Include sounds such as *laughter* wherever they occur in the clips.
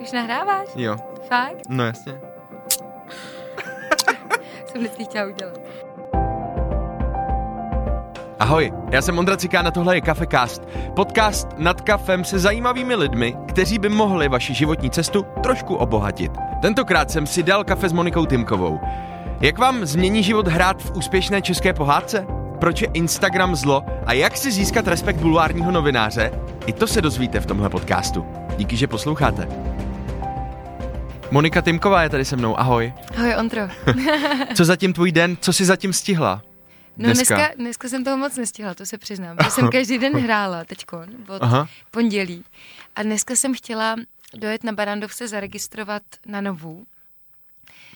Už nahráváš? Jo. Fakt? No jasně. *laughs* Jsem vždycky chtěla udělat. Ahoj, já jsem Ondra Cikán a tohle je Cafecast. Podcast nad kafem se zajímavými lidmi, kteří by mohli vaši životní cestu trošku obohatit. Tentokrát jsem si dal kafe s Monikou Timkovou. Jak vám změní život hrát v úspěšné české pohádce? Proč je Instagram zlo a jak si získat respekt bulvárního novináře? I to se dozvíte v tomhle podcastu. Díky, že posloucháte. Monika Timková je tady se mnou, ahoj. Ahoj, Ondro. *laughs* Co zatím tvůj den, co jsi zatím stihla? No Dneska. dneska, dneska jsem toho moc nestihla, to se přiznám. Protože jsem každý den hrála teďkon od Aha. pondělí. A dneska jsem chtěla dojet na Barandovce zaregistrovat na novou.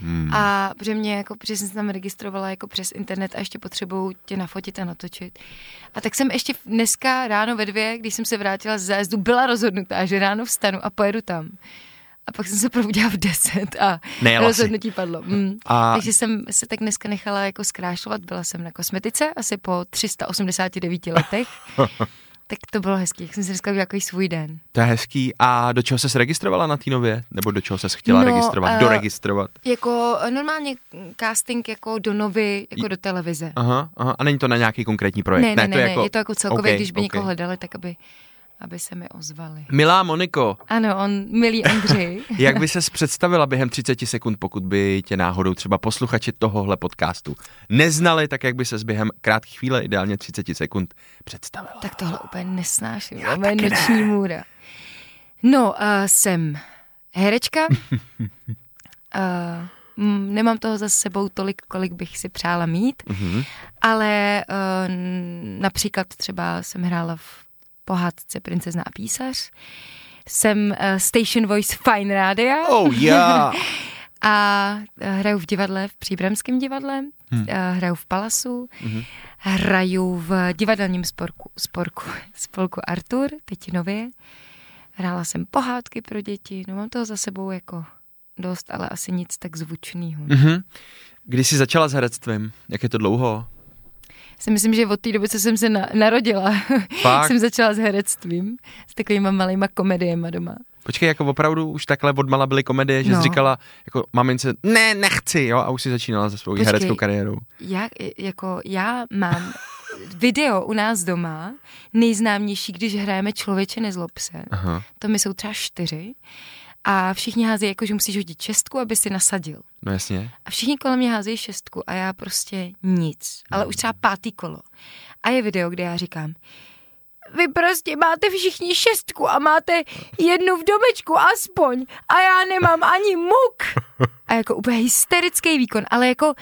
Hmm. A protože mě jako, protože jsem se tam registrovala jako přes internet a ještě potřebuju tě nafotit a natočit. A tak jsem ještě dneska ráno ve dvě, když jsem se vrátila z zájezdu, byla rozhodnutá, že ráno vstanu a pojedu tam. A pak jsem se probudila v 10 a Nejela si. rozhodnutí padlo. Mm. A- Takže jsem se tak dneska nechala jako zkrášlovat. Byla jsem na kosmetice asi po 389 letech. *laughs* tak to bylo hezký, jak jsem si dneska takový svůj den. To je hezký. A do čeho se registrovala na té nově? Nebo do čeho se chtěla No, registrovat? eh, Doregistrovat? Jako eh, normálně casting jako do novy, jako do televize. Aha, aha. A není to na nějaký konkrétní projekt? Ne, ne, ne, to ne, ne, je to jako celkově, Ok, když by ok. někoho hledali, tak aby, aby se mi ozvali. Milá Moniko, Ano, on, milý Ondřej. *laughs* jak by ses představila během 30 sekund, pokud by tě náhodou třeba posluchači tohohle podcastu neznali, tak jak by ses během krátké chvíle, ideálně 30 sekund, představila? tak tohle úplně nesnáším. Já moje taky ne. noční můra. No, uh, jsem herečka. *laughs* Uh, nemám toho za sebou tolik, kolik bych si přála mít, Mhm. ale uh, například třeba jsem hrála v pohádce Princezna a písař. Jsem uh, station voice Fine Radio. Oh, yeah. *laughs* A eh, hraju v divadle, v Příbramském divadle, hmm. hraju v Palasu, hmm. hraju v divadelním sporku, sporku, *laughs* spolku Artur, teď nově. Hrála jsem pohádky pro děti, no mám toho za sebou jako dost, ale asi nic tak zvučného. Hmm. Mhm. Kdy jsi začala s herectvím? Jak je to dlouho? Si myslím, že od té doby, co jsem se na, narodila, *laughs* Fakt? jsem začala s herectvím, s takovýma malýma komediema doma. Počkej, jako opravdu už takhle odmala byly komedie, že No. jsi říkala jako mamince, ne, nechci, jo, a už si začínala se svou Počkej. hereckou kariérou. Já, jako, já mám video u nás doma, nejznámější, když hrajeme Člověče nezlob se. Aha. To mi jsou třeba čtyři. A všichni házejí, jako, že musíš hodit šestku, aby si nasadil. No jasně. A všichni kolem mě házejí šestku a já prostě nic. Ale už třeba pátý kolo. A je video, kde já říkám, vy prostě máte všichni šestku a máte jednu v domečku aspoň a já nemám ani muk. *laughs* A jako úplně hysterický výkon, ale jako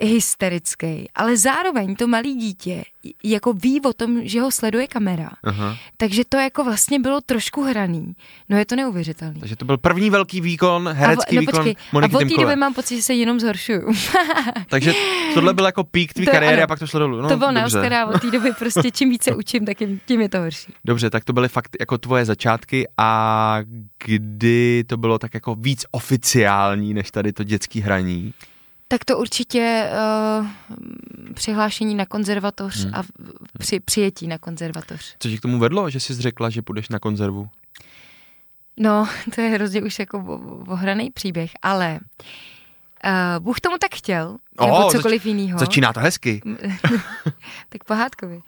hysterický. Ale zároveň to malý dítě jako ví o tom, že ho sleduje kamera. Aha. Takže to jako vlastně bylo trošku hraný. No je to neuvěřitelný. Takže to byl první velký výkon, herecký a, vo- výkon počkej, Moniky a od té doby mám pocit, že se jenom zhoršuju. *laughs* Takže tohle byl jako pík tvý To- kariéry ano. a pak to šlo dolů. No, to bylo na. Oscara, od té doby prostě čím více *laughs* učím, tak tím, tím je to horší. Dobře, tak to byly fakt jako tvoje začátky a kdy to bylo tak jako víc oficiální, než tady to dětský hraní. Tak to určitě uh, přihlášení na konzervatoř Hmm. a při, přijetí na konzervatoř. Co ti k tomu vedlo, že jsi řekla, že půjdeš na konzervu? No, *laughs* to je hrozně už jako ohraný příběh, ale uh, Bůh tomu tak chtěl, O, nebo zač- cokoliv jiného. Začíná to hezky. *laughs* tak pohádkově,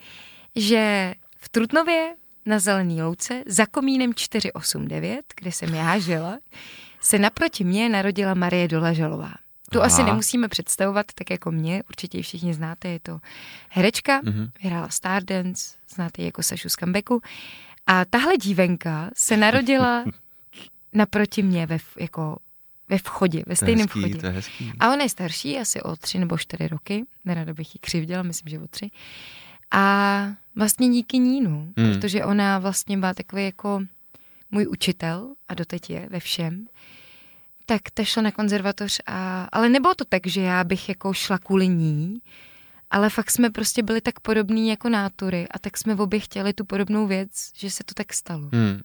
že v Trutnově na Zelený louce za komínem 489, kde jsem já žila, se naproti mě narodila Marie Dolažalová. Tu Aha. asi nemusíme představovat, tak jako mě, určitě ji všichni znáte, je to herečka, mm-hmm. vyhrála Stardance, znáte ji jako Sašu z comebacku. A tahle dívenka se narodila *laughs* naproti mě ve, jako, ve vchodě, ve To stejném hezký, vchodě. to hezký. A ona je starší, asi o tři nebo čtyři roky. Nerada bych ji křivděla, myslím, že o tři. A vlastně díky ní, Hmm. hmm. protože ona vlastně byla takový jako můj učitel a doteď je ve všem. Tak ta šla na konzervatoř, a, ale nebylo to tak, že já bych jako šla kvůli ní, ale fakt jsme prostě byli tak podobní jako nátury a tak jsme obě chtěli tu podobnou věc, že se to tak stalo. Hmm.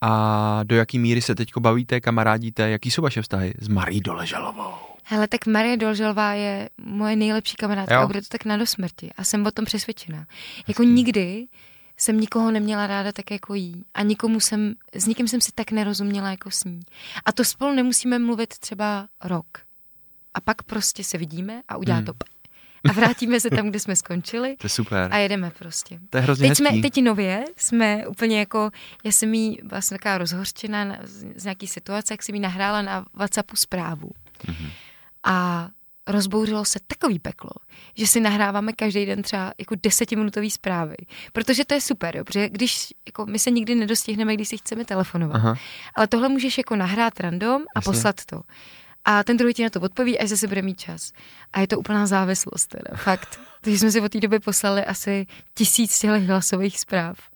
A do jaký míry se teďko bavíte, kamarádíte? Jaký jsou vaše vztahy s Marí Doležalovou? Hele, tak Marie Dolželová je moje nejlepší kamarádka Jo. a bude to tak na dosmrti. A jsem o tom přesvědčená. Jako nikdy jsem nikoho neměla ráda tak jako jí. A nikomu jsem, s nikým jsem si tak nerozuměla jako s ní. A to spolu nemusíme mluvit třeba rok. A pak prostě se vidíme a udělá Hmm. to p- a vrátíme se tam, kde jsme skončili To je super. a jedeme prostě. To je hrozně Teď, jsme, teď nově jsme úplně jako, já jsem jí vlastně taková rozhořčená na, z, z nějaký situace, jak jsem jí nahrála na Whatsappu zprávu. Mhm. A rozbouřilo se takový peklo, že si nahráváme každý den třeba jako desetiminutový zprávy. Protože to je super, jo, protože když, jako my se nikdy nedostihneme, když si chceme telefonovat. Aha. Ale tohle můžeš jako nahrát random a Jasně. poslat to. A ten druhý ti na to odpoví, až zase bude mít čas. A je to úplná závislost teda, fakt. *laughs* Takže jsme si od té doby poslali asi tisíc těch hlasových zpráv.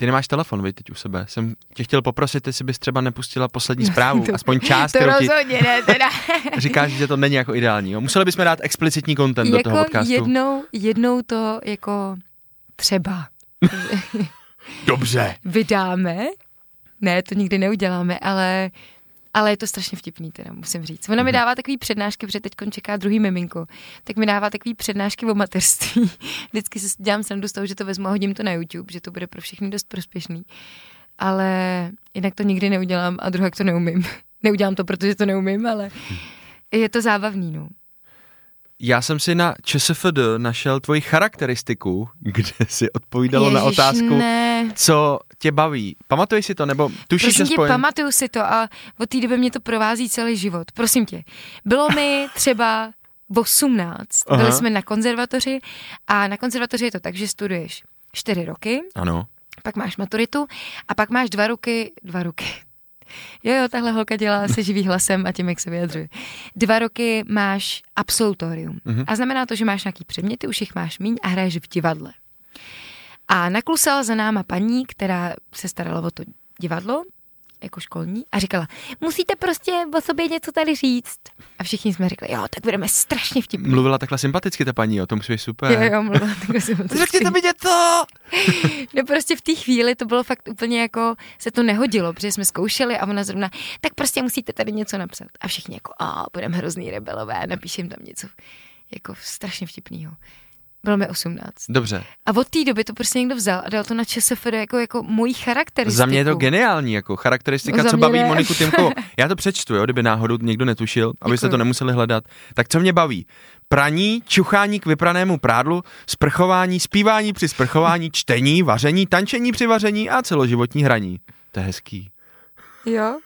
Ty nemáš telefon, viď, teď u sebe. Jsem tě chtěl poprosit, jestli bys třeba nepustila poslední *laughs* zprávu, To- aspoň část, To kterou ti rozhodně ne, teda. *laughs* říkáš, že to není jako ideální. Jo? Museli bychom dát explicitní content do toho jako podcastu. jednou, jednou to jako třeba *laughs* Dobře. vydáme. Ne, to nikdy neuděláme, ale, ale je to strašně vtipný, teda musím říct. Ona mi dává takový přednášky, protože teď čeká druhý miminko, tak mi dává takový přednášky o mateřství. *laughs* Vždycky si dělám srandu z toho, že to vezmu a hodím to na YouTube, že to bude pro všechny dost prospěšný. Ale jinak to nikdy neudělám a druhak to neumím. *laughs* Neudělám to, protože to neumím, ale je to zábavný, no. Já jsem si na ČSFD našel tvoji charakteristiku, kde si odpovídalo na Ježiš, otázku, Ne. co tě baví. Pamatuješ si to, nebo tušíš Prosím tě, aspoň? pamatuju si to a od té doby mě to provází celý život. Prosím tě. Bylo mi třeba 18. Aha. Byli jsme na konzervatoři a na konzervatoři je to tak, že studuješ čtyři roky, Ano. pak máš maturitu a pak máš dva roky, dva roky. Jo, jo, tahle holka dělá se živý hlasem a tím, jak se vyjadřuje. Dva roky máš absolutorium. Mhm. A znamená to, že máš nějaký předměty, už jich máš míň a hraješ v divadle. A naklusala za náma paní, která se starala o to divadlo, jako školní, a říkala, musíte prostě o sobě něco tady říct. A všichni jsme řekli, jo, tak budeme strašně vtipní. Mluvila takhle sympaticky ta paní, o tom musí být super. Jo, jo, mluvila takhle si *laughs* Řekněte mi něco! *laughs* No prostě v té chvíli to bylo fakt úplně jako, se to nehodilo, protože jsme zkoušeli a ona zrovna, tak prostě musíte tady něco napsat. A všichni jako, a budeme hrozný rebelové, napíšem tam něco jako strašně vtipného. Bylo mi 18. Dobře. A od té doby to prostě někdo vzal a dal to na ČSFD jako, jako mojí charakteristiku. Za mě je to geniální, jako charakteristika, Za co baví ne. Moniku *laughs* Timkovou. Já to přečtu, jo, kdyby náhodou někdo netušil, abyste Děkuju. to nemuseli hledat. Tak co mě baví? Praní, čuchání k vypranému prádlu, sprchování, zpívání při sprchování, čtení, vaření, tančení při vaření a celoživotní hraní. To je hezký. Jo,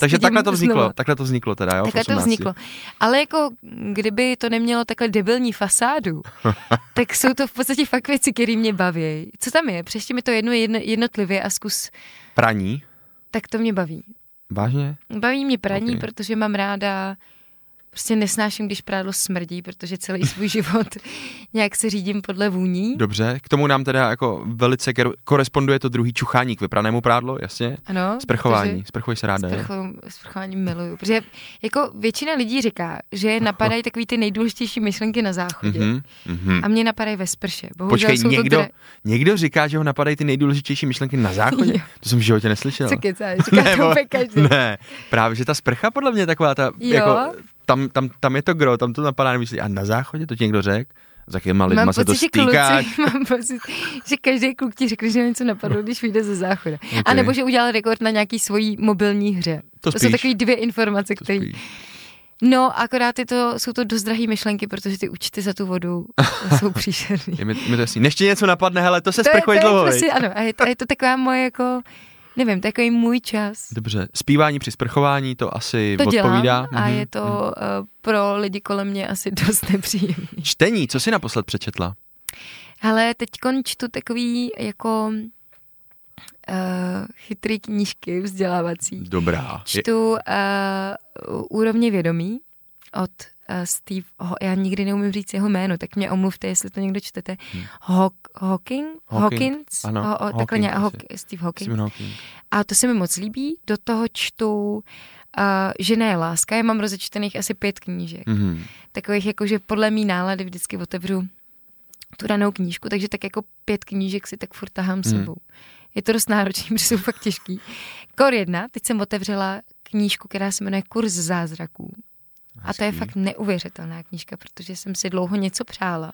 Takže takhle to vzniklo, znova. takhle to vzniklo teda, jo? Takhle to 18. vzniklo. Ale jako, kdyby to nemělo takhle debilní fasádu, *laughs* tak jsou to v podstatě fakt věci, které mě baví. Co tam je? Přeště mi to jedno, jedno jednotlivě a zkus, Praní? tak to mě baví. Vážně? Baví mě praní, Ok. protože mám ráda, prostě nesnáším, když prádlo smrdí, protože celý svůj *laughs* život nějak se řídím podle vůní. Dobře, k tomu nám teda jako velice koresponduje to druhý čuchání k vypranému prádlu, jasně? Ano. Sprchování, sprchuj se ráda? Sprchu, sprchování miluju. Protože jako většina lidí říká, že je napadají takový ty nejdůležitější myšlenky na záchodě. Mhm, mhm. A mě napadají ve sprše. Bohužel Počkej, jsou někdo, to dra... někdo říká, že ho napadají ty nejdůležitější myšlenky na záchodě? *laughs* Jo. To jsem v životě neslyšel. Co kecáš? Říká to *laughs* úplně každý. Ne, právě, že ta sprcha podle mě je taková ta, Jo. jako, tam, tam, tam je to gro, tam to napadá, nemyslí, a na záchodě to ti někdo řekl? S jakýma lidma Mám se to pocit, že kluci, *laughs* mám pocit, že každý kluk ti řekne, že něco napadlo, když vyjde ze záchoda. Ok. A nebo že udělal rekord na nějaký svojí mobilní hře. To to jsou takové dvě informace, které... No, akorát je to, jsou to dost drahé myšlenky, protože ty účty za tu vodu *laughs* jsou příšerný. Je mi, mi to jasný. Než ti něco napadne, hele, to se je, sprchuje je dlouho, prostě, viď? ano, a je, to, a je to taková moje jako, nevím, takový můj čas. Dobře, zpívání při sprchování to asi To dělám odpovídá. a Mhm, je to uh, pro lidi kolem mě asi *laughs* dost nepříjemný. Čtení, co jsi naposled přečetla? Ale teď čtu takový jako uh, chytrý knížky vzdělávací. Dobrá. Čtu uh, úrovně vědomí od Steve, Ho- já nikdy neumím říct jeho jméno, tak mě omluvte, jestli to někdo čtete. Hmm. Hawk, Hawking? Hawking, Hawkins? ano, Ho, o, takhle Hawking nějak. Hawk, Steve Hawking. Hawking. A to se mi moc líbí. Do toho čtu uh, Žena je láska. Já mám rozečtených asi pět knížek. Mhm. Takových jako, že podle mý nálady vždycky otevřu tu danou knížku, takže tak jako pět knížek si tak furt tahám Hmm. sebou. Je to dost náročný, *laughs* protože jsou fakt těžký. Kor jedna, teď jsem otevřela knížku, která se jmenuje Kurz zázraků. A to je Hezký. fakt neuvěřitelná knížka, protože jsem si dlouho něco přála.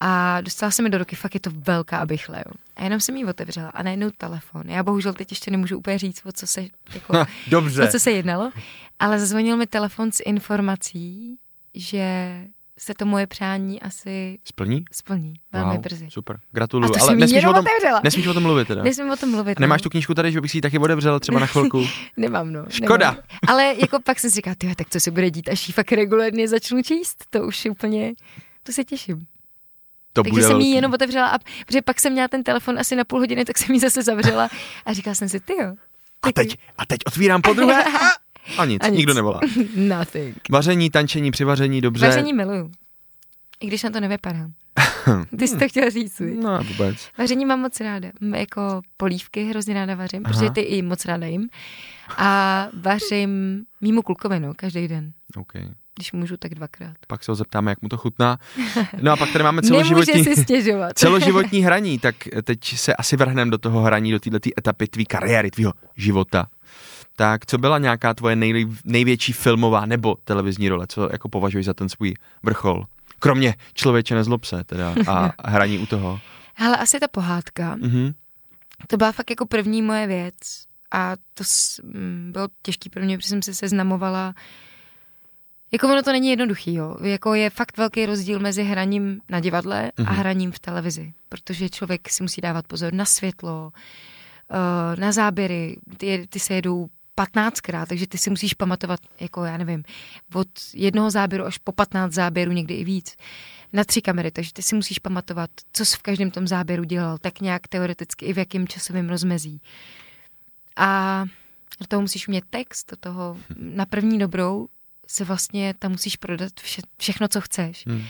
A dostala se mi do ruky, fakt je to velká abychle, jo. A jenom jsem jí otevřela a najednou telefon. Já bohužel teď ještě nemůžu úplně říct, o co se, jako, Dobře. o co se jednalo, ale zazvonil mi telefon s informací, že se to moje přání asi Splní? splní velmi wow, brzy. Super, A gratuluju. to Ale nesmíš o, tom, otevřela. nesmíš o tom mluvit teda. Nesmím o tom mluvit. Nemáš no. tu knížku tady, že bych si ji taky otevřel třeba na *laughs* chvilku? Nemám, no. Škoda. Nemám. Ale jako pak jsem si říkala, tyhle, tak co se bude dít, až ji fakt regulérně začnu číst, to už je úplně, to se těším. To Takže bude jsem ji jenom otevřela a protože pak jsem měla ten telefon asi na půl hodiny, tak jsem ji zase zavřela a říkala jsem si, ty jo. A teď, a teď otvírám po druhé a, a nic, A nic. nikdo nevolá. *laughs* Nothing. Vaření, tančení, při vaření, dobře. Vaření miluju. I když na to nevypadám. *laughs* Ty jsi to chtěla říct, viď? No, vůbec. Vaření mám moc ráda. Jako polívky hrozně ráda vařím, Aha. protože ty i moc ráda jim. A vařím mýmu klukovi, no, každý den. OK. Když můžu, tak dvakrát. Pak se ho zeptáme, jak mu to chutná. No a pak tady máme *laughs* celoživotní, si stěžovat. celoživotní hraní, tak teď se asi vrhneme do toho hraní, do této etapy tvý kariéry, tvýho života. Tak co byla nějaká tvoje nej, největší filmová nebo televizní role? Co jako považuješ za ten svůj vrchol? Kromě člověče nezlob se teda a *laughs* hraní u toho. Hele, asi ta pohádka. Mhm. To byla fakt jako první moje věc. A to s, mm, bylo těžký pro mě, protože jsem se seznamovala. Jako ono to není jednoduchý, jo. Jako je fakt velký rozdíl mezi hraním na divadle a Mhm. hraním v televizi. Protože člověk si musí dávat pozor na světlo, eh, na záběry. Ty, ty se jedou 15krát, takže ty si musíš pamatovat, jako já nevím, od jednoho záběru až po 15 záběrů, někdy i víc, na tři kamery, takže ty si musíš pamatovat, co jsi v každém tom záběru dělal, tak nějak teoreticky i v jakém časovém rozmezí. A do toho musíš umět text, do toho na první dobrou se vlastně tam musíš prodat vše, všechno, co chceš. Hmm.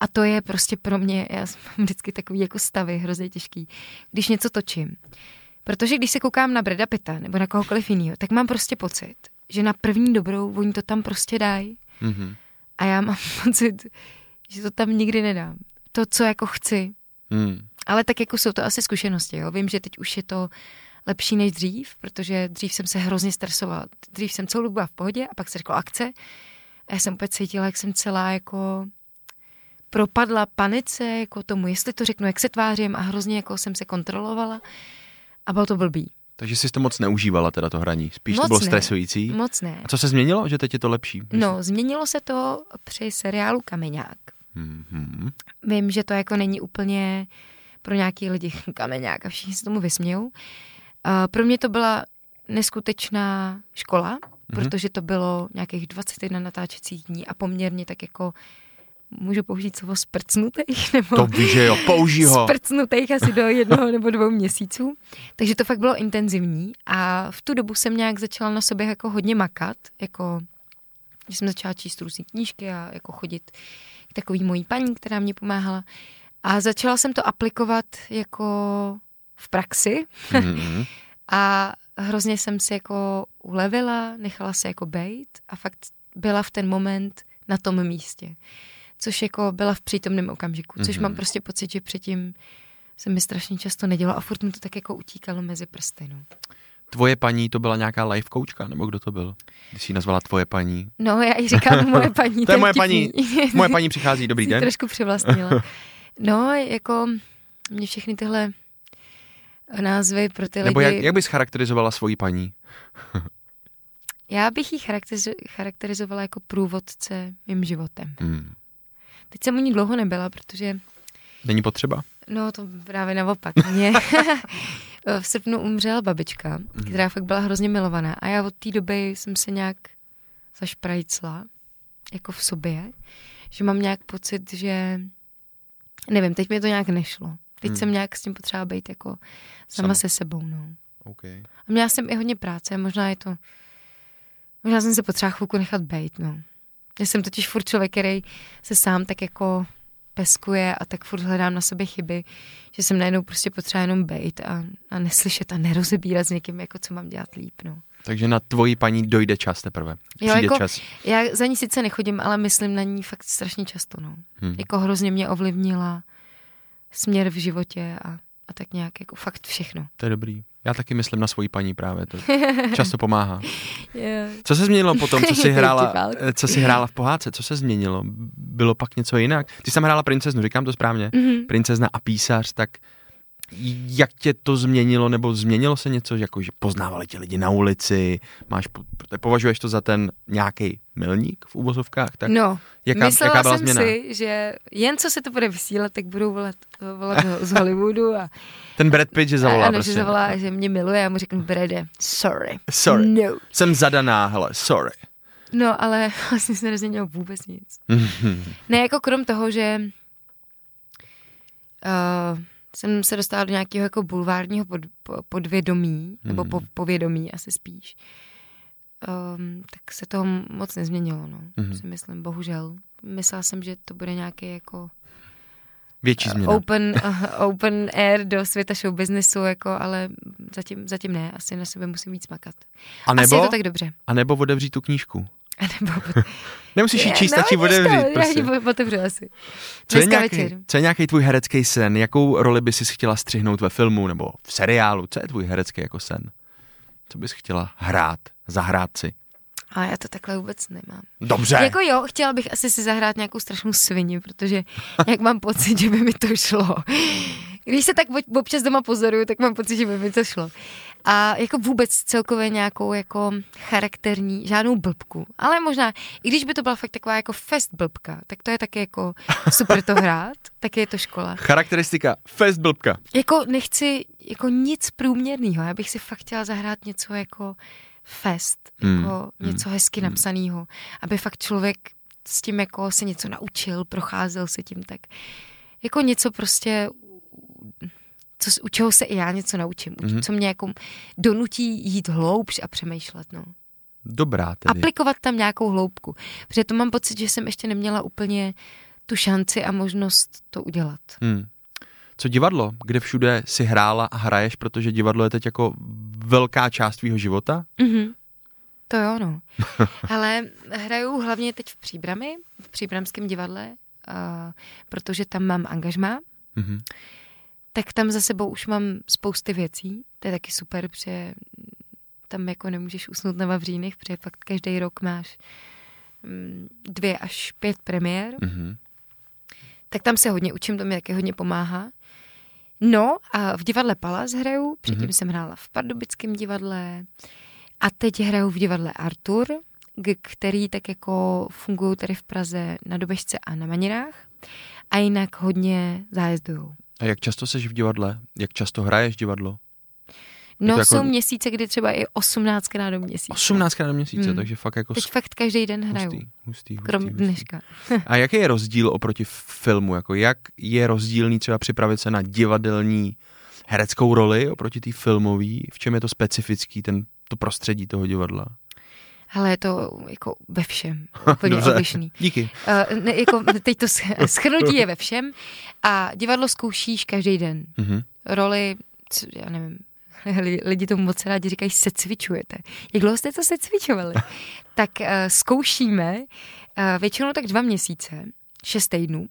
A to je prostě pro mě, já mám vždycky takový jako stavy, hrozně těžký, když něco točím. Protože když se koukám na Breda Pitta nebo na kohokoliv jiného, tak mám prostě pocit, že na první dobrou oni to tam prostě dají Mhm. a já mám *laughs* pocit, že to tam nikdy nedám. To, co jako chci. Hmm. Ale tak jako jsou to asi zkušenosti, jo. Vím, že teď už je to lepší než dřív, protože dřív jsem se hrozně stresovala. Dřív jsem celou dobu byla v pohodě a pak se řeklo akce. A já jsem opět cítila, jak jsem celá jako propadla panice, jako tomu, jestli to řeknu, jak se tvářím a hrozně jako jsem se kontrolovala. A bylo to blbý. Takže jsi to moc neužívala teda to hraní, spíš to Moc bylo ne. stresující. Moc ne. A co se změnilo, že teď je to lepší? No, změnilo se to při seriálu Kameňák. Mhm. Vím, že to jako není úplně pro nějaký lidi *laughs* kameňák a všichni se tomu vysmějou. Uh, pro mě to byla neskutečná škola, Mhm. protože to bylo nějakých 21 natáčecích dní a poměrně tak jako můžu použít slovo sprcnutých, *laughs* nebo To víš, že jo, použij ho. sprcnutých asi do *laughs* jednoho nebo dvou měsíců. Takže to fakt bylo intenzivní a v tu dobu jsem nějak začala na sobě jako hodně makat, jako že jsem začala číst různé knížky a jako chodit k takový mojí paní, která mě pomáhala. A začala jsem to aplikovat jako v praxi Mhm. *laughs* a hrozně jsem si jako ulevila, nechala se jako bejt a fakt byla v ten moment na tom místě. Což jako byla v přítomném okamžiku, což Mhm. mám prostě pocit, že předtím se mi strašně často nedělo a furt mi to tak jako utíkalo mezi prsty. No, Tvoje paní to byla nějaká life coachka, nebo kdo to byl? Když jsi nazvala tvoje paní. no já ji říkám *laughs* moje paní. To je je moje paní. Moje paní přichází, dobrý *laughs* den. trošku přivlastnila. No, jako mě všechny tyhle názvy pro ty Nebo lidi... jak, jak bys charakterizovala svoji paní? *laughs* Já bych ji charakterizo- charakterizovala jako průvodce mým životem. Hmm. Teď jsem u ní dlouho nebyla, protože, Není potřeba? no to právě naopak, mě *laughs* v srpnu umřela babička, která fakt byla hrozně milovaná a já od té doby jsem se nějak zašprajcla, jako v sobě, že mám nějak pocit, že nevím, teď mi to nějak nešlo. Teď Hmm. jsem nějak s tím potřeba být jako sama, Sama. se sebou, no. Okay. A měla jsem i hodně práce, možná je to, možná jsem se potřeba chvilku nechat bejt, no. Já jsem totiž furt člověk, který se sám tak jako peskuje a tak furt hledám na sebe chyby, že jsem najednou prostě potřeba jenom bejt a, a neslyšet a nerozebírat s někým, jako co mám dělat líp, no. Takže na tvoji paní dojde čas teprve. Jo, Přijde jako- čas. Já za ní sice nechodím, ale myslím na ní fakt strašně často, no. Hmm. Jako hrozně mě ovlivnila směr v životě a, a tak nějak jako fakt všechno. To je dobrý. Já taky myslím na svoji paní právě, to *laughs* často pomáhá. Co se změnilo potom, co *laughs* si Je to hrála, eh, co si hrála v pohádce? Co se změnilo? Bylo pak něco jinak? Ty jsi tam hrála princeznu, říkám to správně? Mhm. Princezna a písař, tak jak tě to změnilo, nebo změnilo se něco, jako že poznávali tě lidi na ulici, máš, po- považuješ to za ten nějaký milník v úvozovkách? Tak No, jaká, myslela jaká byla jsem změna? si, že jen co se to bude vysílat, tak budou volat, volat z Hollywoodu a, Ten Brad Pitt, že a zavolá ano, prostě. že zavolá, že mě miluje a já mu řeknu, Brede, sorry. Sorry. No. Jsem zadaná, hele, sorry. No, ale *laughs* vlastně se nezměnilo vůbec nic. *laughs* Ne, jako krom toho, že uh, jsem se dostala do nějakého jako bulvárního pod, po- podvědomí, nebo po, povědomí asi spíš, um, tak se to moc nezměnilo, no, Mhm. si myslím, bohužel. Myslela jsem, že to bude nějaký jako Větší změna. open, uh, *laughs* open air do světa show businessu, jako, ale zatím, zatím ne, asi na sebe musím víc makat. A Asi je nebo, to tak dobře. a nebo otevřít tu knížku. *laughs* A nebo... Nemusíš ji číst, stačí vidíš to, otevřít. Já Prostě. ji asi. Co je, nějaký, večer. co je nějaký tvůj herecký sen? Jakou roli bys si chtěla střihnout ve filmu nebo v seriálu? Co je tvůj herecký jako sen? Co bys chtěla hrát, zahrát si? A já to takhle vůbec nemám. Dobře. Jako jo, chtěla bych asi si zahrát nějakou strašnou svini, protože jak mám pocit, že by mi to šlo. Když se tak ob- občas doma pozoruju, tak mám pocit, že by mi to šlo. A jako vůbec celkově nějakou jako charakterní, žádnou blbku. Ale možná, i když by to byla fakt taková jako fest blbka, tak to je taky jako super to hrát, *laughs* taky je to škola. Charakteristika fest blbka. Jako nechci jako nic průměrného, já bych si fakt chtěla zahrát něco jako fest, Hmm, jako něco hezky napsaného, aby fakt člověk s tím jako se něco naučil, procházel se tím tak. Jako něco prostě, co, u čeho se i já něco naučím, Mhm. mm-hmm. co mě jako donutí jít hloubš a přemýšlet, no. Dobrá tedy. Aplikovat tam nějakou hloubku, protože to mám pocit, že jsem ještě neměla úplně tu šanci a možnost to udělat. Hmm. Co divadlo? Kde všude si hrála a hraješ, protože divadlo je teď jako velká část tvýho života? Mm-hmm. To jo, no. *laughs* Ale hraju hlavně teď v Příbrami, v Příbramském divadle, uh, protože tam mám angažmá, Mhm. Tak tam za sebou už mám spousty věcí. To je taky super, protože tam jako nemůžeš usnout na Vavřínech, protože fakt každý rok máš mm, dvě až pět premiér. Mhm. Tak tam se hodně učím, to mi taky hodně pomáhá. No a v divadle Palas hraju, předtím Mhm. jsem hrála v Pardubickém divadle a teď hraju v divadle Artur, který tak jako fungují tady v Praze na Dobežce a na Maninách a jinak hodně zájezdujou. A jak často seš v divadle? Jak často hraješ divadlo? No jako- jsou měsíce, kdy třeba i 18krát do měsíce. 18 krát do měsíce, Hmm. takže fakt jako Teď fakt každý den hraju, hustý, hustý, hustý, krom hustý. dneška. A jaký je rozdíl oproti filmu? Jako jak je rozdílný třeba připravit se na divadelní hereckou roli oproti té filmové? V čem je to specifický, ten, to prostředí toho divadla? Ale je to jako ve všem, *laughs* úplně odlišný. Díky. Uh, ne, jako, teď to sch- schrnutí je ve všem a divadlo zkoušíš každý den. Mhm. Roli, co, já nevím, *laughs* lidi, lidi tomu moc rádi říkají, se cvičujete. Jak dlouho jste to se cvičovali? *laughs* tak uh, zkoušíme uh, většinou tak dva měsíce, šest týdnů. Uh,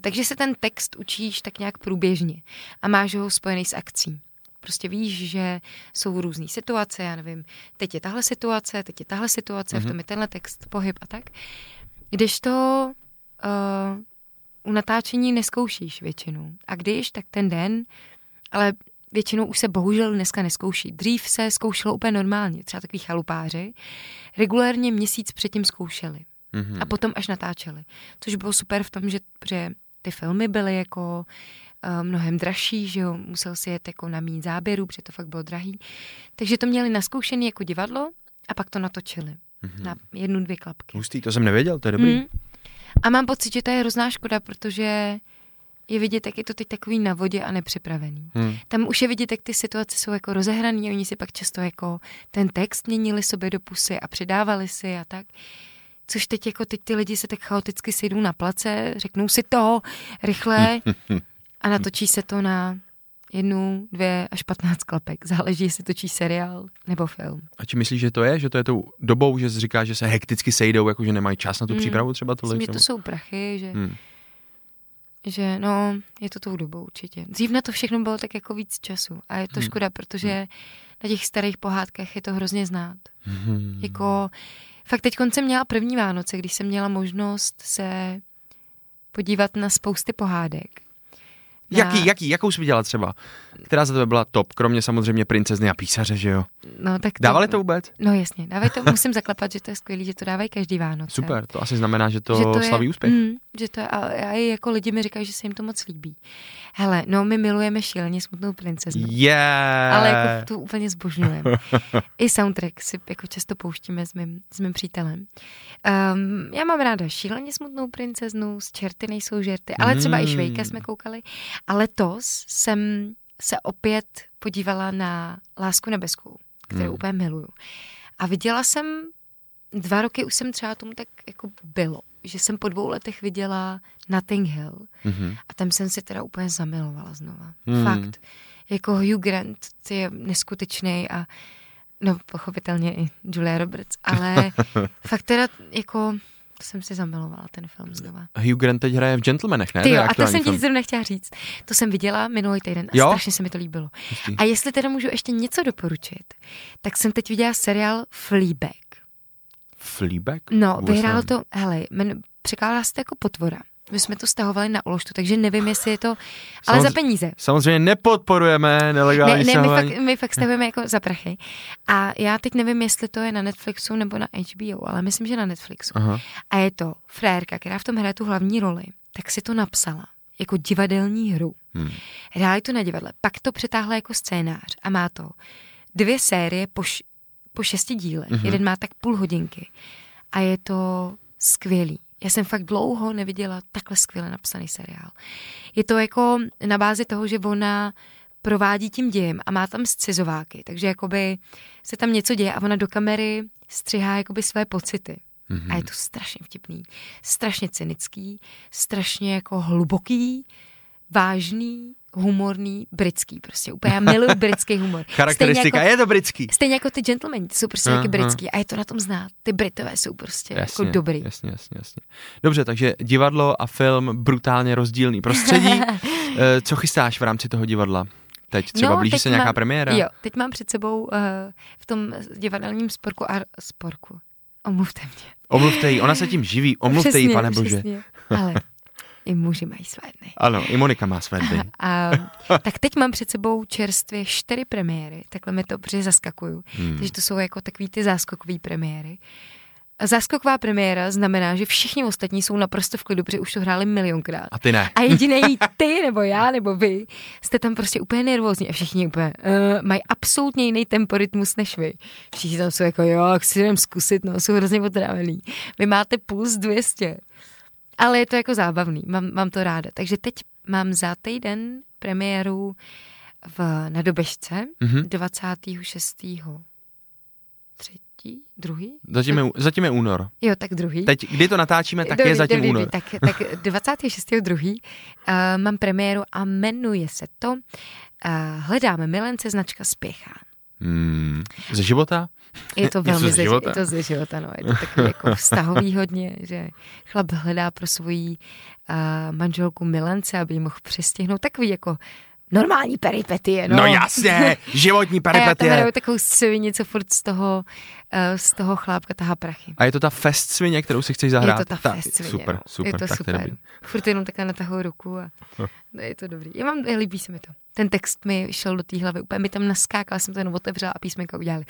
takže se ten text učíš tak nějak průběžně a máš ho spojený s akcí. Prostě víš, že jsou různé situace, já nevím, teď je tahle situace, teď je tahle situace, mm-hmm. v tom je tenhle text, pohyb a tak. Když to uh, u natáčení neskoušíš většinou. A když, tak ten den, ale většinou už se bohužel dneska neskouší. Dřív se zkoušelo úplně normálně, třeba takový chalupáři, regulérně měsíc předtím zkoušeli Mhm. a potom až natáčeli. Což bylo super v tom, že, že ty filmy byly jako uh, mnohem dražší, že jo, musel si jet jako na mít záběru, protože to fakt bylo drahý. Takže to měli naskoušený jako divadlo a pak to natočili Mhm. na jednu, dvě klapky. Hustý, to jsem nevěděl, to je dobrý. Mm. A mám pocit, že to je hrozná škoda, protože je vidět, jak je to teď takový na vodě a nepřipravený. Hmm. Tam už je vidět, jak ty situace jsou jako rozehraný, oni si pak často jako ten text měnili sobě do pusy a přidávali si a tak. Což teď jako teď ty lidi se tak chaoticky sejdou na place, řeknou si to rychle *laughs* a natočí se to na jednu, dvě až patnáct klapek. Záleží, jestli točí seriál nebo film. A či myslíš, že to je? Že to je tou dobou, že říká, že se hekticky sejdou, jako že nemají čas na tu Mm. přípravu třeba Myslím, tolik? že to jsou prachy, že Hmm. že no, je to tou dobou určitě. Dřív na to všechno bylo tak jako víc času a je to Hmm. škoda, protože na těch starých pohádkách je to hrozně znát. Hmm. Jako, fakt teď jsem měla první Vánoce, když jsem měla možnost se podívat na spousty pohádek. Jaký, jaký, jakou jsi viděla třeba? Která za tebe byla top, kromě samozřejmě princezny a písaře, že jo? No, tak Dávali to vůbec? No jasně, dávají to, musím zaklepat, že to je skvělý, že to dávají každý Vánoce. Super, to asi znamená, že to, že to slaví je, úspěch. Mm, že to je, a, a i jako lidi mi říkají, že se jim to moc líbí. Hele, no my milujeme šíleně smutnou princeznu. Yeah. Ale jako tu úplně zbožňujeme. I soundtrack si jako často pouštíme s mým, s mým přítelem. Um, já mám ráda šíleně smutnou princeznu, z čerty nejsou žerty, ale třeba i Mm. Švejka jsme koukali. A letos jsem se opět podívala na Lásku nebeskou, kterou Mm. úplně miluju. A viděla jsem, dva roky už jsem třeba tomu tak jako bylo, že jsem po dvou letech viděla Nothing Hill Mhm. a tam jsem si teda úplně zamilovala znova. Hmm. Fakt. Jako Hugh Grant, ty je neskutečný a no pochopitelně i Julia Roberts, ale *laughs* fakt teda jako to jsem si zamilovala ten film znova. Hugh Grant teď hraje v Gentlemanech, ne? Ty jo, a to jsem ti zrovna chtěla říct. To jsem viděla minulý týden a Jo? strašně se mi to líbilo. Hustý. A jestli teda můžu ještě něco doporučit, tak jsem teď viděla seriál Fleabag. Fleabag? No, Vůbec vyhrál nevím. to, hele, men, překládá se to jako potvora. My jsme to stahovali na Ološtu, takže nevím, jestli je to, ale Samoz- za peníze. Samozřejmě nepodporujeme nelegální Ne, ne my, fakt, my fakt stavujeme jako za prachy. A já teď nevím, jestli to je na Netflixu nebo na HBO, ale myslím, že na Netflixu. Aha. A je to frérka, která v tom hraje tu hlavní roli, tak si to napsala jako divadelní hru. Hmm. Hráli to na divadle, pak to přetáhla jako scénář a má to dvě série po, š- po šesti dílech. Mhm. Mm-hmm. Jeden má tak půl hodinky a je to skvělý. Já jsem fakt dlouho neviděla takhle skvěle napsaný seriál. Je to jako na bázi toho, že ona provádí tím dějem a má tam scizováky, takže jakoby se tam něco děje a ona do kamery střihá jakoby své pocity. Mhm. A je to strašně vtipný, strašně cynický, strašně jako hluboký, vážný, humorný, britský prostě. Úplně já miluji *laughs* britský humor. Charakteristika jako, je to britský. stejně jako ty gentlemani, ty jsou prostě taky britský a je to na tom znát. Ty Britové jsou prostě Jasně, jako dobrý. Jasně, jasně, jasně. Dobře, takže divadlo a film brutálně rozdílný prostředí. *laughs* Eh, Co chystáš v rámci toho divadla? Teď třeba blíží No, teď se nějaká mám, premiéra? Jo, teď mám před sebou uh, v tom divadelním sporku a sporku. Omluvte mě. Omluvte jí, ona se tím živí, omluvte jí, pane bože. Přesně. Ale *laughs* i muži mají své dny. Ano, i Monika má své dny. *laughs* A, tak teď mám před sebou čerstvě čtyři premiéry, takhle mi to protože zaskakuju. Hmm. Takže to jsou jako takový ty záskokové premiéry. A záskoková premiéra znamená, že všichni ostatní jsou naprosto v klidu, protože už to hráli milionkrát. A ty ne. A jediný *laughs* ty, nebo já, nebo vy, jste tam prostě úplně nervózní a všichni úplně uh, mají absolutně jiný temporytmus než vy. Všichni tam jsou jako, jo, si jdem zkusit, no, jsou hrozně otrávený. Vy máte puls 200. Ale je to jako zábavný, mám, mám to ráda. Takže teď mám za týden premiéru v, na Dobežce Mhm. 26. třetí, druhý? Zatím je, zatím je únor. Jo, tak druhý. Teď, kdy to natáčíme, tak Dobrý, je zatím dobrý, únor. Tak, tak *laughs* 26.2. Uh, mám premiéru a jmenuje se to uh, Hledáme milence značka Spěchá. Hmm. Ze života? Je to velmi ze života? je to ze života, no. Je to takový jako vztahový hodně, že chlap hledá pro svoji uh, manželku milence, aby ji mohl přistihnout. Takový jako normální peripetie, no. No, jasně, *laughs* životní A já tam peripetie. takovou svini, co furt z toho, uh, z toho chlápka tahá prachy. A je to ta fest svině, kterou si chceš zahrát? Je to ta fest svině, Super, no. super, je to tak super. to. Furt jenom takhle natahuji ruku a no, je to dobrý. Já mám, líbí se mi to. Ten text mi šel do té hlavy, úplně mi tam naskákala, jsem to jenom otevřela a písmenka udělali.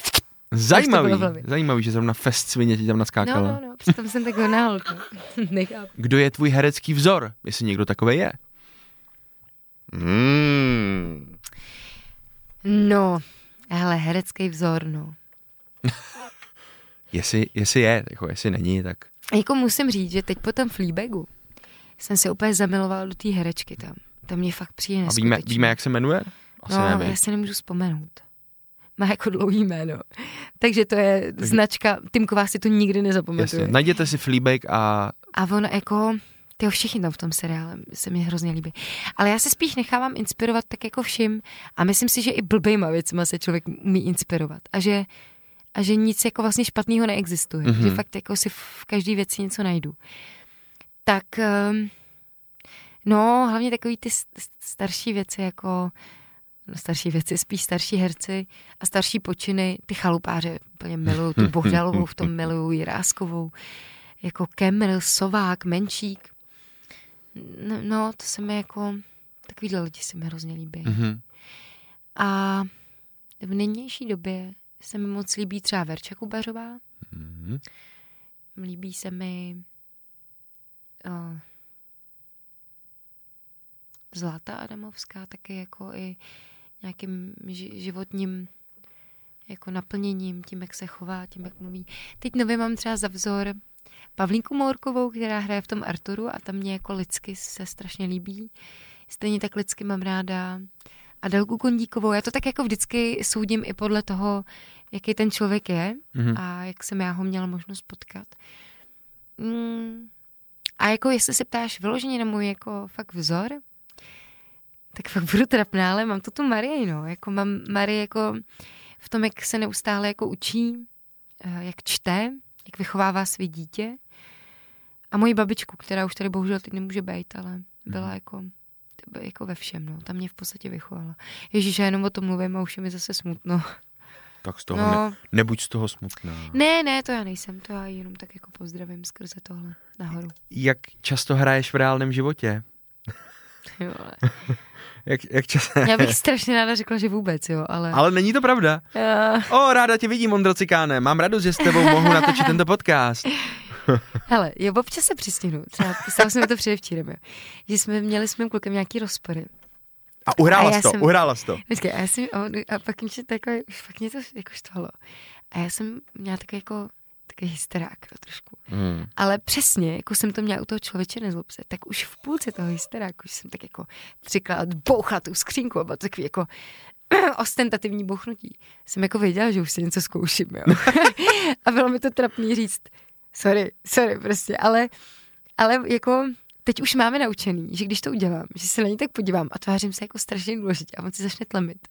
Zajímavý, zajímavý, že zrovna fest svině ti tam No, naskákala. no, no, přitom jsem tak honál. *laughs* Nechápu. Kdo je tvůj herecký vzor, jestli někdo takový je? Mm. No, hele, herecký vzor, no. *laughs* Jestli, jestli je, jako jestli není, tak Jako musím říct, že teď po tom Fleabagu jsem se úplně zamilovala do té herečky tam. To mě fakt přijde a víme, víme, jak se jmenuje? Asi no, nevím. já si nemůžu vzpomenout. Má jako dlouhý jméno. Takže to je Takže- značka, Timková si to nikdy nezapamatuje. Jasně. Najděte si Fleabag a A on jako, ty všichni tam v tom seriále se mi hrozně líbí. Ale já se spíš nechávám inspirovat tak jako všim a myslím si, že i blbejma věcma se člověk umí inspirovat. A že, a že nic jako vlastně špatného neexistuje. Mhm. Mm-hmm. Že fakt jako si v každé věci něco najdu. Tak um, No, hlavně takový ty starší věci, jako starší věci, spíš starší herci a starší počiny, ty chalupáře úplně miluju, tu *laughs* Bohdalovou v tom miluju, Jiráskovou, jako Kemr, Sovák, Menšík. No, to se mi jako, takovýhle lidi se mi hrozně líbí. Mhm. A v nynější době se mi moc líbí třeba Verča Kubařová, Mhm. líbí se mi uh, Zlata Adamovská, taky jako i nějakým ži- životním jako naplněním, tím, jak se chová, tím, jak mluví. Teď nově mám třeba za vzor Pavlínku Mourkovou, která hraje v tom Arturu a tam mě jako lidsky se strašně líbí. Stejně tak lidsky mám ráda Adelku Kondíkovou. Já to tak jako vždycky soudím i podle toho, jaký ten člověk je Mhm. a jak jsem já ho měla možnost potkat. Mm. A jako jestli se ptáš vyloženě na můj jako fakt vzor, tak fakt budu trapná, ale mám to tu Marii, no. Jako mám Marii jako v tom, jak se neustále jako učí, eh, jak čte, jak vychovává své dítě. A moji babičku, která už tady bohužel teď nemůže být, ale byla jako, jako ve všem, no. Ta mě v podstatě vychovala. Ježíš, já jenom o tom mluvím a už je mi zase smutno. Tak z toho ne, No, nebuď z toho smutná. ne, ne, to já nejsem, to já jenom tak jako pozdravím skrze tohle nahoru. Jak často hraješ v reálném životě? *laughs* Jo, Jak, jak často... já bych *laughs* strašně ráda řekla, že vůbec, jo, ale... Ale není to pravda. Uh, O, ráda tě vidím, Ondro Cikáne. Mám radost, že s tebou mohu natočit tento podcast. *laughs* hele, jo, občas se přistihnu. Třeba stalo se mi to předevčírem, jo. Že jsme měli s mým klukem nějaký rozpory. A uhrála A jsi to, jsem- uhrála to. Počkej, a, já jsem, a, pak mi takové, už fakt mě to jako štvalo. A já jsem měla takový jako, takový hysterák jo, trošku. Hmm. Ale přesně, jako jsem to měla u toho člověče nezlob se, tak už v půlce toho hysteráku už jsem tak jako třikrát bouchla tu skřínku a bylo takový jako *clears throat* ostentativní bouchnutí. Jsem jako věděla, že už si něco zkouším, jo. *laughs* a bylo mi to trapný říct, sorry, sorry prostě, ale, ale jako teď už máme naučený, že když to udělám, že se na ní tak podívám a tvářím se jako strašně důležitě a on si začne tlemit.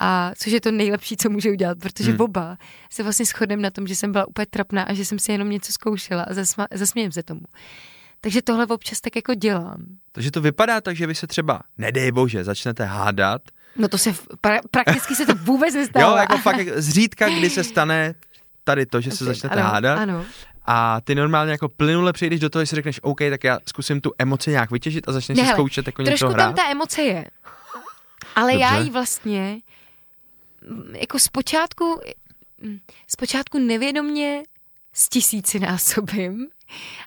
A což je to nejlepší, co může udělat, protože Hmm. oba se vlastně shodneme na tom, že jsem byla úplně trapná a že jsem si jenom něco zkoušela a zasma- zasmějem se tomu. Takže tohle občas tak jako dělám. Takže to vypadá tak, že vy se třeba, nedej bože, začnete hádat. No to se, pra- prakticky se to *laughs* vůbec nestává. Jo, jako fakt jak zřídka, kdy se stane tady to, že se začnete ano, hádat. Ano, A ty normálně jako plynule přejdeš do toho, že si řekneš, OK, tak já zkusím tu emoci nějak vytěžit a začneš Ne, si zkoušet jako něco trošku hrát. tam ta emoce je. Ale já Dobře. ji vlastně jako zpočátku, mm, zpočátku nevědomně z tisíci násobím.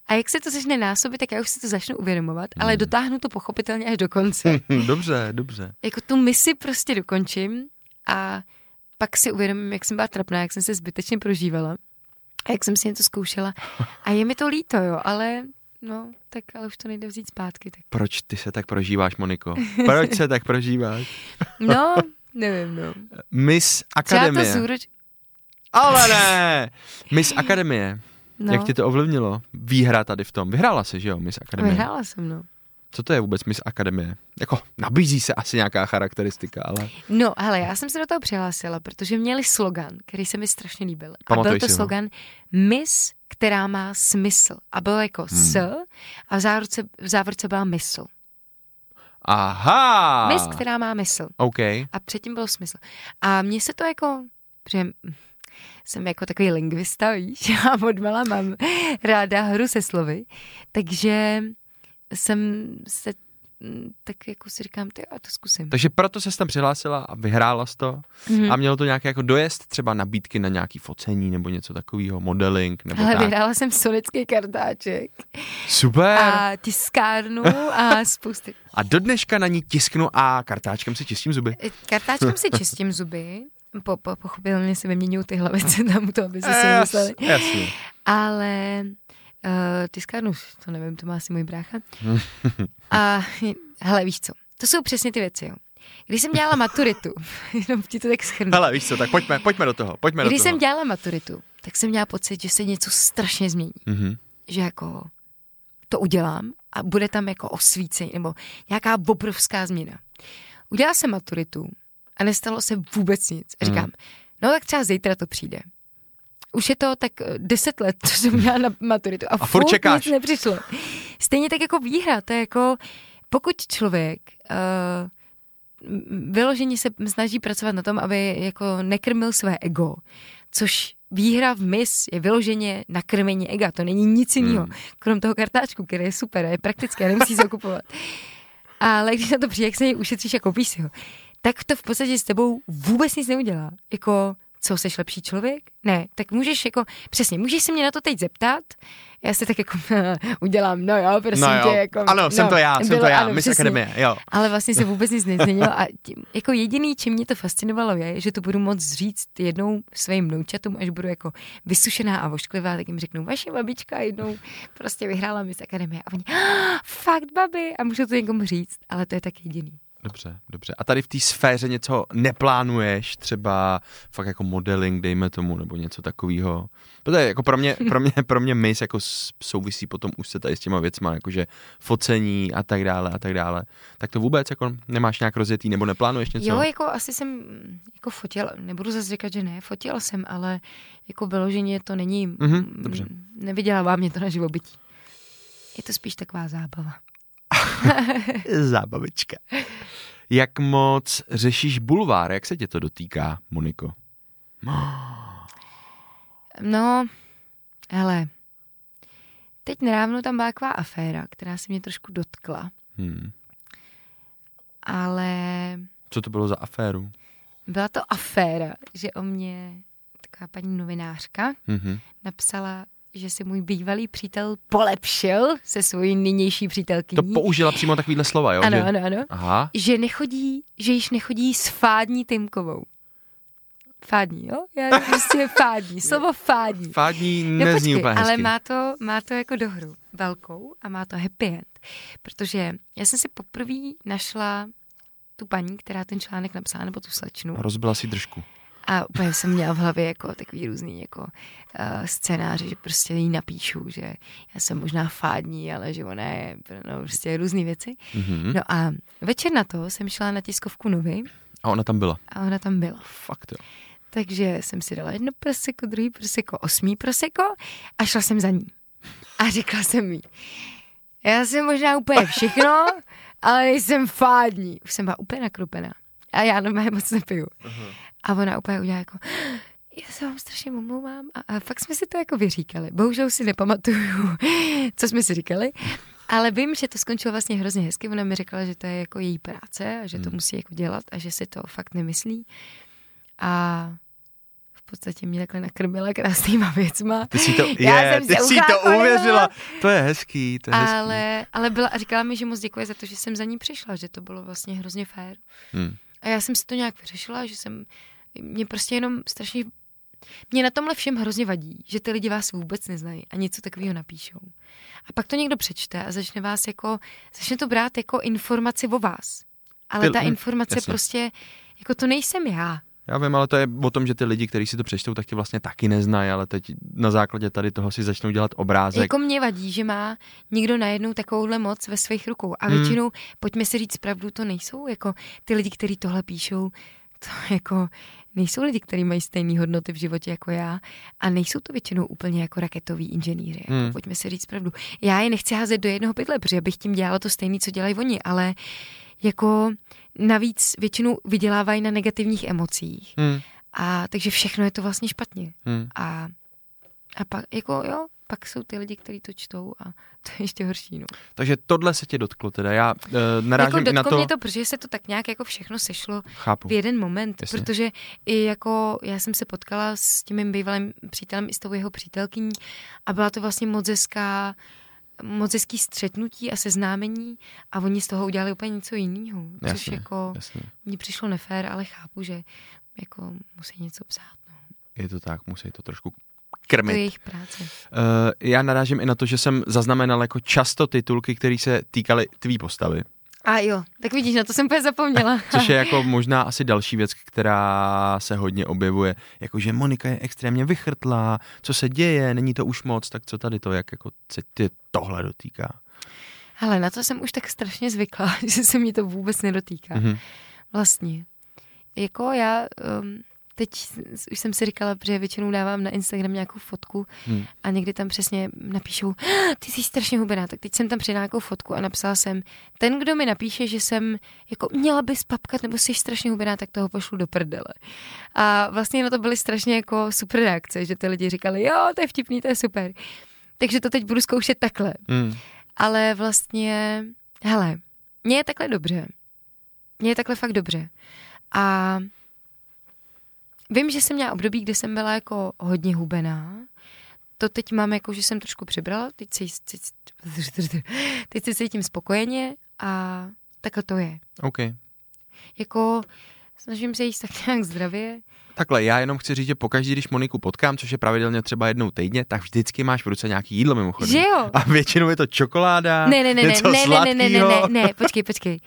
A jak se to začne násobit, tak já už si to začnu uvědomovat, ale Hmm. dotáhnu to pochopitelně až do konce. *laughs* dobře, dobře. jako tu misi prostě dokončím a pak si uvědomím, jak jsem byla trapná, jak jsem se zbytečně prožívala a jak jsem si něco zkoušela. A je mi to líto, jo, ale no, tak ale už to nejde vzít zpátky. Tak. Proč ty se tak prožíváš, Moniko? Proč se tak prožíváš? No, *laughs* nevím, no. Miss Třeba to Akademie. zúroč... Ale ne! Miss Akademie. No, Jak tě to ovlivnilo? Výhra tady v tom. Vyhrála se, že jo, Miss Akademie? vyhrála jsem, no. Co to je vůbec Miss Akademie? Jako nabízí se asi nějaká charakteristika, ale... No, hele, já jsem se do toho přihlásila, protože měli slogan, který se mi strašně líbil. A Pamatuj byl to si ho. slogan Miss, která má smysl. A bylo jako Hmm. s a v závorce, v závorce byla mysl. Aha! Miss, která má mysl. OK. A předtím byl smysl. A mně se to jako, že jsem jako takový lingvista, víš, *laughs* já odmala mám ráda hru se slovy, takže jsem se tak jako si říkám, ty já to zkusím. Takže proto se tam přihlásila a vyhrála jsi to. Mhm. A mělo to nějaký jako dojezd, třeba nabídky na nějaký focení nebo něco takového, modeling nebo Ale tak. vyhrála jsem sonický kartáček Super! A... a tiskárnu a spousty. *laughs* a do dneška na ní tisknu a kartáčkem si čistím zuby. Kartáčkem si čistím zuby, po, po, pochopitelně si vyměňují ty hlavice tam toho, aby se si Jas- mysleli. Jasně. Ale uh, tiskárnu, to nevím, to má asi můj brácha. *laughs* A hele, víš co, to jsou přesně ty věci, jo. Když jsem dělala maturitu, *laughs* jenom ti to tak schrnu. Hele, víš co, tak pojďme, pojďme do toho, pojďme Když do toho. jsem dělala maturitu, tak jsem měla pocit, že se něco strašně změní. Mhm. Že jako to udělám a bude tam jako osvícení nebo nějaká obrovská změna. Udělala jsem maturitu a nestalo se vůbec nic. A říkám, no tak třeba zítra to přijde. Už je to tak eh, deset let, co jsem měla na maturitu a, furt čekáš. nic nepřišlo. Stejně tak jako výhra, to je jako, pokud člověk uh, vyloženě se snaží pracovat na tom, aby jako nekrmil své ego, což výhra v mis je vyloženě nakrmení ega, to není nic jiného, hmm. krom toho kartáčku, který je super, je praktické, nemusí se kupovat. Ale když na to přijde, jak se něj ušetříš a koupíš si ho, tak to v podstatě s tebou vůbec nic neudělá. Jako co, jsi lepší člověk? Ne, tak můžeš jako, přesně, můžeš se mě na to teď zeptat, já si tak jako *laughs* udělám, no jo, prosím no jo. tě, jako, Ano, no, jsem to já, jsem bylo, to já, ano, Miss. Akademie, jo. Ale vlastně se vůbec nic nezměnilo a tím, jako jediný, čím mě to fascinovalo je, že to budu moc říct jednou svým vnoučatům, až budu jako vysušená a vošklivá, tak jim řeknu, vaše babička jednou prostě vyhrála Miss Akademie a oni, ah, fakt babi, a můžu to někomu říct, ale to je tak jediný. Dobře, dobře. A tady v té sféře něco neplánuješ, třeba fakt jako modeling, dejme tomu, nebo něco takového. To je jako pro mě, pro mě, pro mě mis jako souvisí potom už se tady s těma věcma, jakože focení a tak dále a tak dále. Tak to vůbec jako nemáš nějak rozjetý nebo neplánuješ něco? Jo, jako asi jsem mm, jako fotil, nebudu zase říkat, že ne, fotil jsem, ale jako vyloženě to není, Mhm, mm, dobře. nevydělává mě to na živobytí. Je to spíš taková zábava. *laughs* Zábavička. Jak moc řešíš bulvár? Jak se tě to dotýká, Moniko? No, hele, teď nedávno tam byla taková aféra, která se mě trošku dotkla, Hmm. ale Co to bylo za aféru? byla to aféra, že o mě taková paní novinářka Mhm. napsala, že se můj bývalý přítel polepšil se svojí nynější přítelkyní. To použila přímo takovýhle slova, jo? Ano, že... ano, ano. Aha. že nechodí, že již nechodí s fádní Tymkovou. Fádní, jo? Já prostě *laughs* fádní, slovo fádní. Fádní No nezní počkej, úplně hezky. ale má to, má to jako dohru velkou a má to happy end. Protože já jsem si poprvé našla tu paní, která ten článek napsala, nebo tu slečnu. Rozbila si držku. A úplně jsem měla v hlavě jako takový různý jako uh, scénáře, že prostě jí napíšu, že já jsem možná fádní, ale že ona je, no prostě různé věci. Mhm. No a večer na to jsem šla na tiskovku Novy A ona tam byla. a ona tam byla. Fakt jo. Takže jsem si dala jedno proseko, druhý proseko, osmý proseko a šla jsem za ní. A řekla jsem jí, já jsem možná úplně všechno, *laughs* ale nejsem fádní. Už jsem byla úplně nakrupená. A já normálně moc nepiju. A ona úplně udělala jako, já se vám strašně omlouvám. A, a fakt jsme si to jako vyříkali. Bohužel už si nepamatuju, *laughs* co jsme si říkali. Ale vím, že to skončilo vlastně hrozně hezky. Ona mi řekla, že to je jako její práce a že to musí jako dělat a že si to fakt nemyslí. A v podstatě mě takhle nakrmila krásnýma věcma. Ty si to, Já je, jsem ty se si to uvěřila. To je hezký, to je hezký. Ale, ale byla a říkala mi, že moc děkuje za to, že jsem za ní přišla, že to bylo vlastně hrozně fér. Hmm. A já jsem si to nějak vyřešila, že jsem, mě prostě jenom strašně, mě na tomhle všem hrozně vadí, že ty lidi vás vůbec neznají a něco takového napíšou. A pak to někdo přečte a začne vás jako, začne to brát jako informaci o vás. Ale Ty- ta hm, informace jasně. prostě, jako to nejsem já. Já vím, ale to je o tom, že ty lidi, kteří si to přečtou, tak tě vlastně taky neznají, ale teď na základě tady toho si začnou dělat obrázek. Jako mě vadí, že má někdo najednou takovouhle moc ve svých rukou. A Hmm. většinou, pojďme si říct pravdu, to nejsou jako ty lidi, kteří tohle píšou, to jako nejsou lidi, kteří mají stejné hodnoty v životě jako já a nejsou to většinou úplně jako raketoví inženýři. Jako, Hmm. Pojďme si říct pravdu. Já je nechci házet do jednoho pytle, protože bych tím dělala to stejné, co dělají oni, ale jako navíc většinou vydělávají na negativních emocích. Hmm. A takže všechno je to vlastně špatně. Hmm. A, a pak, jako jo, pak jsou ty lidi, kteří to čtou a *laughs* to je ještě horší, no. Takže tohle se tě dotklo teda. Já uh, narážím Jako na to, mě to, protože se to tak nějak jako všechno sešlo chápu. v jeden moment, Jasně. protože i jako já jsem se potkala s tím mým bývalým přítelem i s tou jeho přítelkyní a byla to vlastně moc hezká, moc hezký střetnutí a seznámení a oni z toho udělali úplně něco jiného, což Jasně, jako Jasně. mně přišlo nefér, ale chápu, že jako musí něco psát, no. Je to tak, musí to trošku To krmit. je jejich práce. Uh, já narážím i na to, že jsem zaznamenal jako často titulky, které se týkaly tvý postavy. A jo, tak vidíš, na to jsem úplně zapomněla. *laughs* Což je jako *laughs* možná asi další věc, která se hodně objevuje. Jako, že Monika je extrémně vychrtlá, co se děje, není to už moc, tak co tady to, jak jako se tě tohle dotýká. Ale na to jsem už tak strašně zvykla, *laughs* že se mi to vůbec nedotýká. Mhm. Vlastně. Jako já, um, teď už jsem si říkala, že většinou dávám na Instagram nějakou fotku hmm. a někdy tam přesně napíšou, "Ah, ty jsi strašně hubená, tak teď jsem tam přidala nějakou fotku a napsala jsem, ten, kdo mi napíše, že jsem jako měla bys papkat nebo jsi strašně hubená, tak toho pošlu do prdele. A vlastně na to byly strašně jako super reakce, že ty lidi říkali, jo, to je vtipný, to je super. Takže to teď budu zkoušet takhle. Hmm. Ale vlastně, hele, mně je takhle dobře. Mně je takhle fakt dobře. A vím, že jsem měla období, kdy jsem byla jako hodně hubená. To teď mám jako, že jsem trošku přibrala, teď si, teď, *laughs* teď si cítím spokojeně a takhle to je. OK. Jako snažím se jíst tak nějak zdravě. Takhle, já jenom chci říct, že pokaždý, když Moniku potkám, což je pravidelně třeba jednou týdně, tak vždycky máš v ruce nějaký jídlo mimochodem. Že jo? A většinou je to čokoláda, Ne, ne, ne, ne, něco ne, ne, ne, ne, ne, ne, ne, počkej, počkej.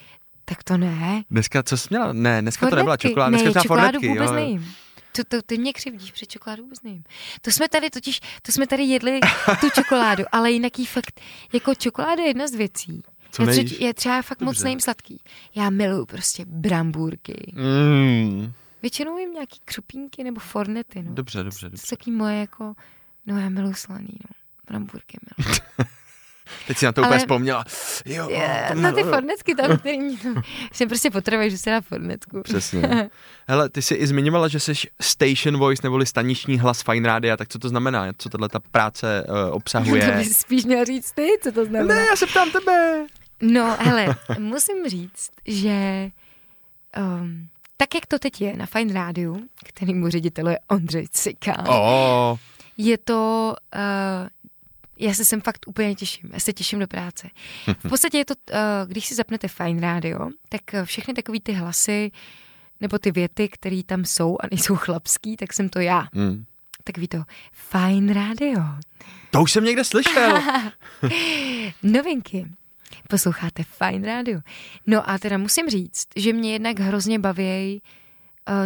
Tak to ne. Dneska, co jsi měla? Ne, dneska to nebyla Fornetky. čokoláda, ne, dneska jsi měla čokoládu fornetky. vůbec jo. nejím. To, to, ty mě křivdíš, před čokoládu vůbec nejím. To jsme tady totiž, to jsme tady jedli tu čokoládu, ale jinak jí fakt, jako čokoláda je jedna z věcí. Co já, třetí, já třeba fakt moc Dobře. nejím sladký. Já miluju prostě brambůrky. Mm. Většinou jim nějaký křupínky nebo fornety, no. Dobře, dobře, To dobře. jsou taky moje jako, no já miluju slaný, no. Brambůrky miluju. *laughs* Teď si na to Ale- úplně vzpomněla. Jo, Je, to no ty miluju. fornetky tam, který *laughs* jsem prostě potřebuje, že se dá fornetku. Přesně. *laughs* Hele, ty jsi i zmiňovala, že jsi station voice neboli staniční hlas Fine Rádia, tak co to znamená? Co tahle ta práce uh, To obsahuje? bys spíš měl říct ty, co to znamená. Ne, já se ptám tebe. No, hele, *laughs* musím říct, že um, tak, jak to teď je na Fine Rádiu, kterýmu ředitel je Ondřej Cikán, Oh, je to, uh, já se sem fakt úplně těším, já se těším do práce. V podstatě je to, uh, když si zapnete Fine Radio, tak eh, všechny takový ty hlasy, nebo ty věty, které tam jsou a nejsou chlapský, tak jsem to já. mm. Takový to Fine Radio. To už jsem někde slyšel. *laughs* Novinky. Posloucháte Fine Radio. No a teda musím říct, že mě jednak hrozně baví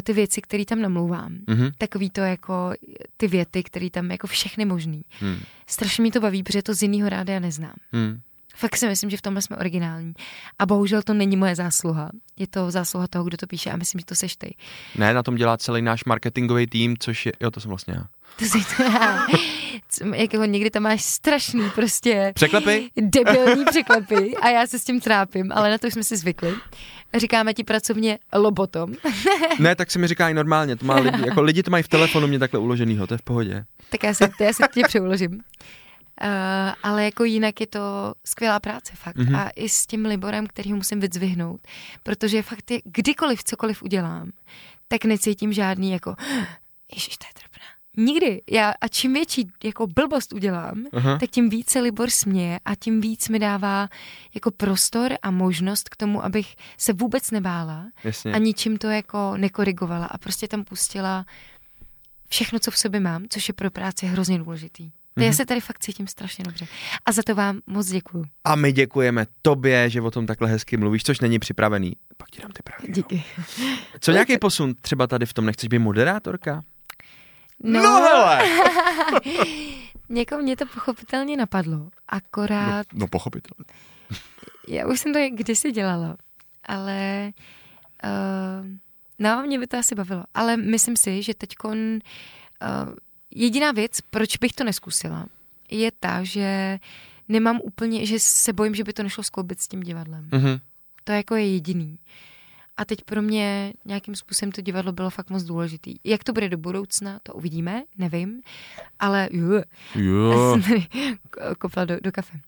ty věci, které tam namlouvám. Mhm. Takový to jako ty věty, které tam jako všechny možný. Hmm. Strašně mi to baví, protože to z jiného rádia neznám. Hmm. Fakt si myslím, že v tomhle jsme originální. A bohužel to není moje zásluha. Je to zásluha toho, kdo to píše a myslím, že to seš ty. Ne, na tom dělá celý náš marketingový tým, což je, jo, to jsem vlastně já. To jsi to *laughs* já. Jakého někdy tam máš strašný prostě Překlepy? debilní *laughs* překlepy a já se s tím trápím, ale na to už jsme si zvykli. Říkáme ti pracovně lobotom. *laughs* Ne, tak se mi říká i normálně, to má *laughs* lidi, jako lidi to mají v telefonu mě takhle uloženýho, to je v pohodě. tak já se, já se tě přeuložím. Uh, ale jako jinak je to skvělá práce fakt. Mhm. Mm-hmm. A i s tím Liborem, který ho musím vyzvihnout. Protože fakt je, kdykoliv cokoliv udělám, tak necítím žádný jako *gasps* Ježiš, to je. Nikdy. Já, a čím větší jako blbost udělám, Aha. tak tím víc se Libor směje a tím víc mi dává jako prostor a možnost k tomu, abych se vůbec nebála Jasně. a ničím to jako nekorigovala a prostě tam pustila všechno, co v sobě mám, což je pro práci hrozně důležitý. Mm-hmm. Já se tady fakt cítím strašně dobře. A za to vám moc děkuju. A my děkujeme tobě, že o tom takhle hezky mluvíš, což není připravený. Pak ti dám ty pravdy. Díky. Co nějaký posun třeba tady v tom? Nechceš být moderátorka? No, no hele! *laughs* někoho mě to pochopitelně napadlo. Akorát, No pochopitelně. já už jsem to kdysi dělala, ale uh, no, mě by to asi bavilo. Ale myslím si, že teďkon uh, jediná věc, proč bych to neskusila, je ta, že nemám úplně, že se bojím, že by to nešlo skloubit s tím divadlem. Mhm. To jako je jediný. A teď pro mě nějakým způsobem to divadlo bylo fakt moc důležitý. Jak to bude do budoucna, to uvidíme, nevím, ale jo, Jo. kopla do, do kafe.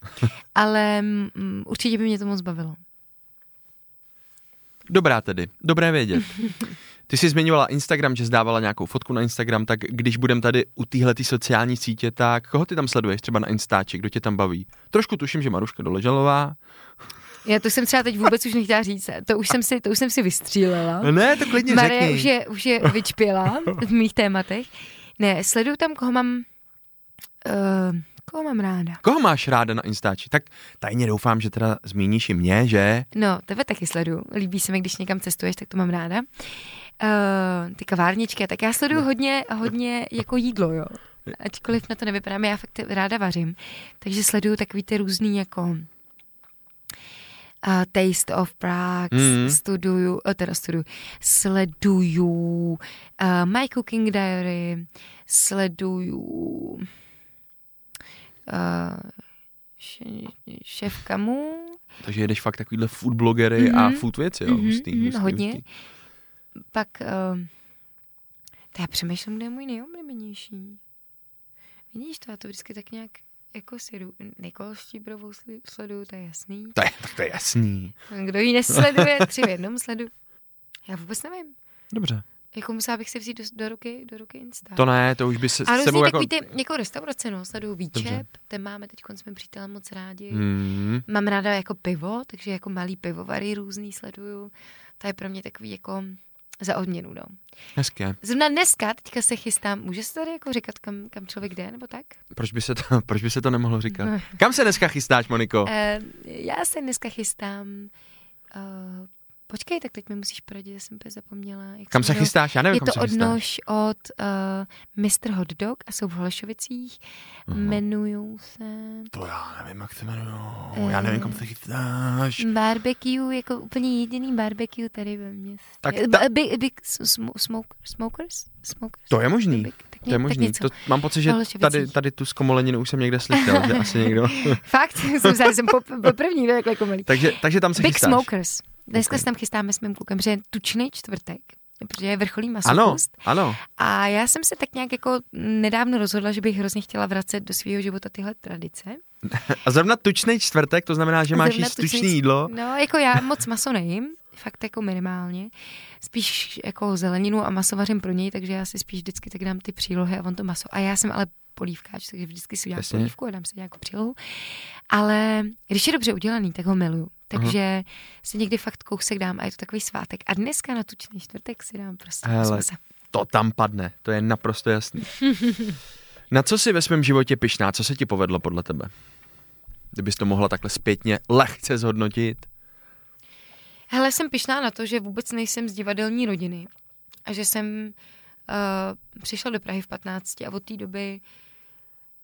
Ale mm, určitě by mě to moc bavilo. Dobrá tedy, dobré vědět. Ty jsi zmiňovala Instagram, že zdávala nějakou fotku na Instagram, tak když budem tady u téhle sociální sítě, tak koho ty tam sleduješ třeba na Instači, kdo tě tam baví? Trošku tuším, že Maruška Doležalová. Já to jsem třeba teď vůbec už nechtěla říct, to už jsem si, to už jsem si vystřílela. Ne, to klidně Marie řekni. už je, už je vyčpěla v mých tématech. Ne, sleduju tam, koho mám, uh, koho mám ráda. Koho máš ráda na Instači? Tak tajně doufám, že teda zmíníš i mě, že? No, tebe taky sleduju. Líbí se mi, když někam cestuješ, tak to mám ráda. Uh, ty kavárničky, tak já sleduju hodně, hodně jako jídlo, jo. Ačkoliv na to nevypadám, já fakt ráda vařím. Takže sleduju takový ty různý jako uh, Taste of Prague, Mhm. studuju, uh, teda studuju, sleduju uh, My Cooking Diary, sleduju uh, še- šéf Kamu, Takže jedeš fakt takovýhle food blogery a Mhm. food věci, jo? Mhm, Hustý, mhm, hustý, hodně. hustý. pak uh, to já přemýšlím, kde je můj nejoblíbenější. Vidíš to, já to vždycky tak nějak jako sledu. Nikol Štíbrovou sleduju, to je jasný. To je, to je jasný. Kdo ji nesleduje, *laughs* tři v jednom sledu. Já vůbec nevím. Dobře. Jako musela bych si vzít do, do ruky, do ruky Insta. To ne, to už by se a s sebou jako... ty, jako restaurace, no, sleduju Dobře. Výčep, ten máme teď s mým přítelem moc rádi. Hmm. Mám ráda jako pivo, takže jako malý pivovary různý sleduju. To je pro mě takový jako za odměnu, no. Hezké. Zrovna dneska, teďka se chystám, může se tady jako říkat, kam, kam člověk jde, nebo tak? Proč by, se to, *laughs* proč by se to nemohlo říkat? Kam se dneska chystáš, Moniko? Uh, já se dneska chystám, uh, počkej, tak teď mi musíš poradit, já jsem úplně zapomněla. Jak Kam se jmenují. chystáš? Já nevím, Je kam to se od chystáš. od uh, Mr. Hot Dog a jsou v Holešovicích. Aha. Jmenujou se To já nevím, jak se jmenují. Eh. Já nevím, kam se chystáš. barbecue, jako úplně jediný barbecue tady ve městě. Tak Eh, ta- Big, big sm- smoke, smokers? smokers? To je možný. Big, tak, To je možný. To, mám pocit, že tady, tady tu zkomoleninu už jsem někde slyšel, že *laughs* asi někdo. Fakt, jsem se jsem po, po první, je takhle komelý. takže, takže tam se Big chystáš. Smokers. Dneska Ok. se tam chystáme s mým klukem, že je tučný čtvrtek, protože je vrcholý Ano, masochůst. ano. A já jsem se tak nějak jako nedávno rozhodla, že bych hrozně chtěla vracet do svého života tyhle tradice. *laughs* A zrovna tučný čtvrtek, to znamená, že máš jíst tučný- tučný jídlo. No, jako já moc maso nejím, fakt jako minimálně. Spíš jako zeleninu a maso vařím pro něj, takže já si spíš vždycky tak dám ty přílohy a on to maso. A já jsem ale polívkáč, takže vždycky si udělám Jasně. polívku a dám si nějakou přílohu. Ale když je dobře udělaný, tak ho miluju. Takže si někdy fakt kousek dám a je to takový svátek. A dneska na tučný čtvrtek si dám prostě Hele. To tam padne, to je naprosto jasný. *laughs* Na co jsi ve svém životě pyšná? Co se ti povedlo podle tebe? Kdybys to mohla takhle zpětně lehce zhodnotit. Hele, jsem pyšná na to, že vůbec nejsem z divadelní rodiny a že jsem uh, přišla do Prahy v 15 a od té doby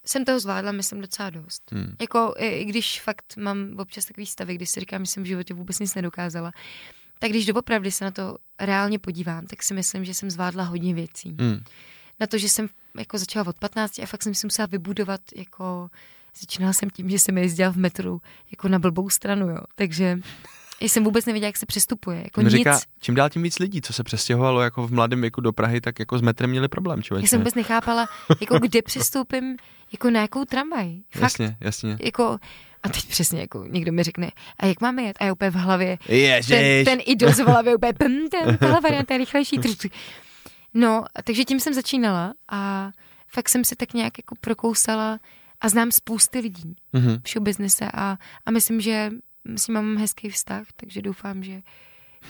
jsem toho zvládla, myslím, docela dost. Hmm. Jako, i, i když fakt mám občas takový stavy, kdy si říkám, že jsem v životě vůbec nic nedokázala, tak když doopravdy se na to reálně podívám, tak si myslím, že jsem zvládla hodně věcí. Hmm. Na to, že jsem jako začala od 15 a fakt jsem si musela vybudovat jako začínala jsem tím, že jsem jezdila v metru jako na blbou stranu, jo. Takže jsem vůbec nevěděla, jak se přestupuje. Jako On nic. říká, čím dál tím víc lidí, co se přestěhovalo jako v mladém věku do Prahy, tak jako s metrem měli problém, člověče. Já jsem vůbec nechápala, jako kde přestoupím, jako na jakou tramvaj. Fakt, Jasně, jasně. jako, a teď přesně, jako někdo mi řekne, a jak máme jet? A já úplně v hlavě, ten, Ježiš. ten idol z hlavy úplně, pum, ten, tahle varianta je rychlejší. No, takže tím jsem začínala a fakt jsem se tak nějak jako prokousala a znám spousty lidí Mhm. v showbiznise a, a myslím, že s ním mám hezký vztah, takže doufám, že,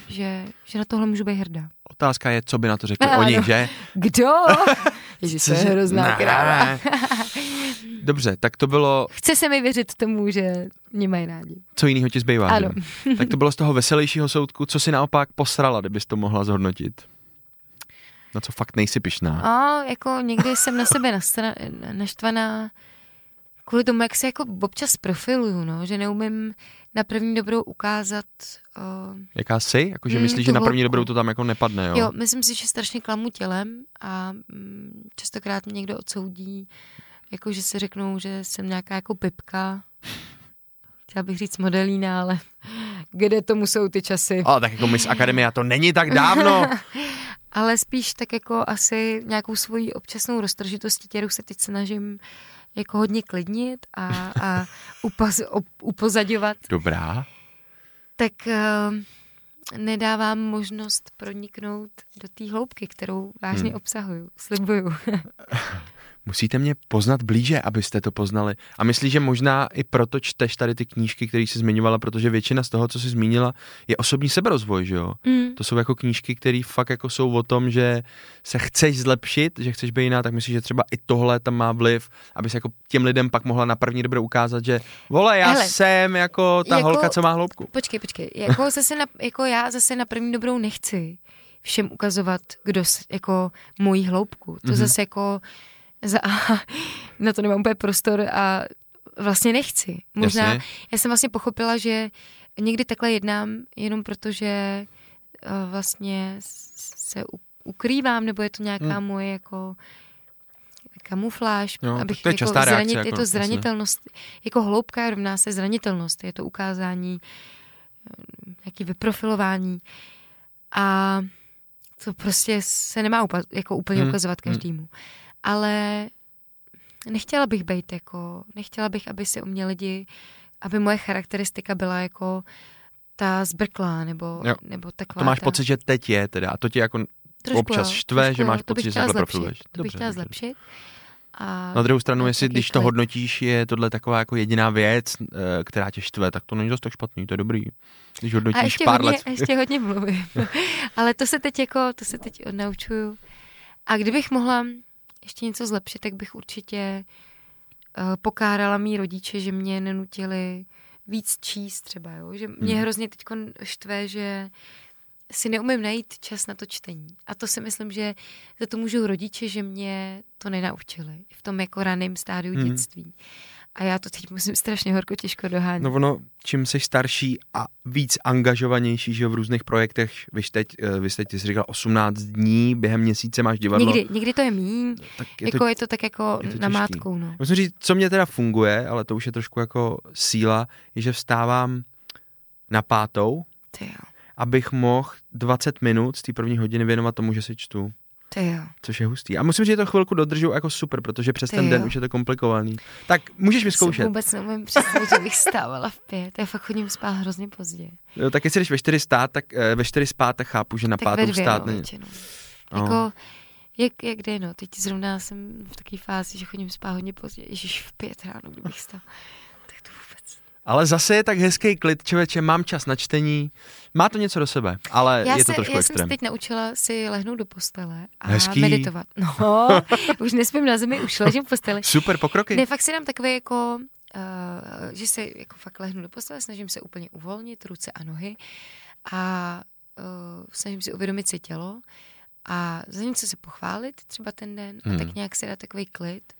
že, že na tohle můžu být hrdá. Otázka je, co by na to řekli Ano. oni, že? Kdo? *laughs* Ježiš, to je hrozná Ne. kráva. *laughs* Dobře, tak to bylo, Chce se mi věřit tomu, že mě mají rádi. co jiného ti zbývá. Ano. že? *laughs* Tak to bylo z toho veselějšího soudku, co si naopak posrala, kdybys to mohla zhodnotit. Na co fakt nejsi pyšná. A jako někdy jsem na sebe nastra- naštvaná kvůli tomu, jak se jako občas profiluju, no, že neumím na první dobrou ukázat, uh, Jaká jsi? Jakože Mm, myslíš, že na první dobrou to tam jako nepadne, jo? jo. myslím si, že strašně klamu tělem a mm, častokrát mě někdo odsoudí, jako že si řeknou, že jsem nějaká jako pipka, chtěla bych říct modelína, ale *laughs* kde tomu jsou ty časy? Ale tak jako Miss Akademia, to není tak dávno. *laughs* ale spíš tak jako asi nějakou svoji občasnou roztržitostí, kterou se teď snažím jako hodně klidnit a, a upaz, op, upozadovat, Dobrá. tak uh, nedávám možnost proniknout do té hloubky, kterou vážně hmm. obsahuju, slibuju. *laughs* Musíte mě poznat blíže, abyste to poznali. A myslíš, že možná i proto čteš tady ty knížky, které jsi zmiňovala, protože většina z toho, co jsi zmínila, je osobní seberozvoj, že jo? Mm. To jsou jako knížky, které fakt jako jsou o tom, že se chceš zlepšit, že chceš být jiná, tak myslíš, že třeba i tohle tam má vliv, aby se jako těm lidem pak mohla na první dobrou ukázat, že vole, já Hele, jsem jako ta jako- holka, co má hloubku. Počkej, počkej. *laughs* Jako, zase na, jako já zase na první dobrou nechci všem ukazovat, kdo jako mojí hloubku. To Mhm. mm-hmm. zase jako za, na to nemám úplně prostor a vlastně nechci. Možná, Jasně. já jsem vlastně pochopila, že někdy takhle jednám jenom proto, že uh, vlastně se ukrývám, nebo je to nějaká hmm. moje jako kamufláž, Jo, abych tak to je jako častá reakce, je jako, to jasně. zranitelnost, jako hloubka rovná se zranitelnost, je to ukázání, eh, nějaký vyprofilování a to prostě se nemá upa- jako úplně Hmm, ukazovat hmm. Ale nechtěla bych být jako, nechtěla bych, aby se u mě lidi, aby moje charakteristika byla jako ta zbrklá, nebo, Jo. nebo A taková to máš ta, pocit, že teď je teda. A to tě jako trošku, občas štve, trošku že máš to pocit, že takhle profiluješ. To bych chtěla zlepšit. A Na druhou stranu, jestli když to hodnotíš, je tohle taková jako jediná věc, eh, která tě štve, tak to není zase tak špatný, to je dobrý. Když A hodnotíš ještě pár hodně, let. a ještě hodně mluvím. *laughs* Ale to se teď jako, to se teď odnaučuju. A kdybych mohla ještě něco zlepšit, tak bych určitě uh, pokárala mý rodiče, že mě nenutili víc číst třeba, jo? že mě Hmm. hrozně teď štve, že si neumím najít čas na to čtení. A to si myslím, že za to můžou rodiče, že mě to nenaučili. V tom jako raném stádiu Hmm. dětství. A já to teď musím strašně horko těžko dohánět. No ono, čím jsi starší a víc angažovanější, že v různých projektech, teď, eh, vy jste ti jsi říkal 18 dní, během měsíce máš divadlo. Někdy, někdy to je míň, Tak je je to, jako je to tak jako je to na mátkou, no. Musím říct, co mě teda funguje, ale to už je trošku jako síla, je, že vstávám na pátou, Ty jo, abych mohl 20 minut z té první hodiny věnovat tomu, že si čtu. Ty jo. Což je hustý. A musím říct, že to chvilku dodržu jako super, protože přes Ty ten den jo. už je to komplikovaný. Tak můžeš Si vyzkoušet. vůbec neumím představit, že bych stávala v pět. Já fakt chodím spát hrozně pozdě. Jo, tak jestli jdeš ve 4 stát, tak eh, ve 4 spát, tak chápu, že na tak pátou stát no, není. většinou. No. Jako, jak, jak jde, no. Teď zrovna jsem v takové fázi, že chodím spát hodně pozdě. Ježíš, v pět ráno, kdybych stál. Ale zase je tak hezký klid, člověče, mám čas na čtení. Má to něco do sebe, ale Já, je se, to trošku já jsem extrém. se teď naučila si lehnout do postele a Hezký. meditovat. No, *laughs* *laughs* už nespím na zemi, už ležím v posteli. Super pokroky. Ne, fakt si dám takové jako, uh, že se jako fakt lehnu do postele, snažím se úplně uvolnit ruce a nohy a uh, snažím si uvědomit si tělo a za něco se pochválit třeba ten den a Hmm. tak nějak si dát takový klid.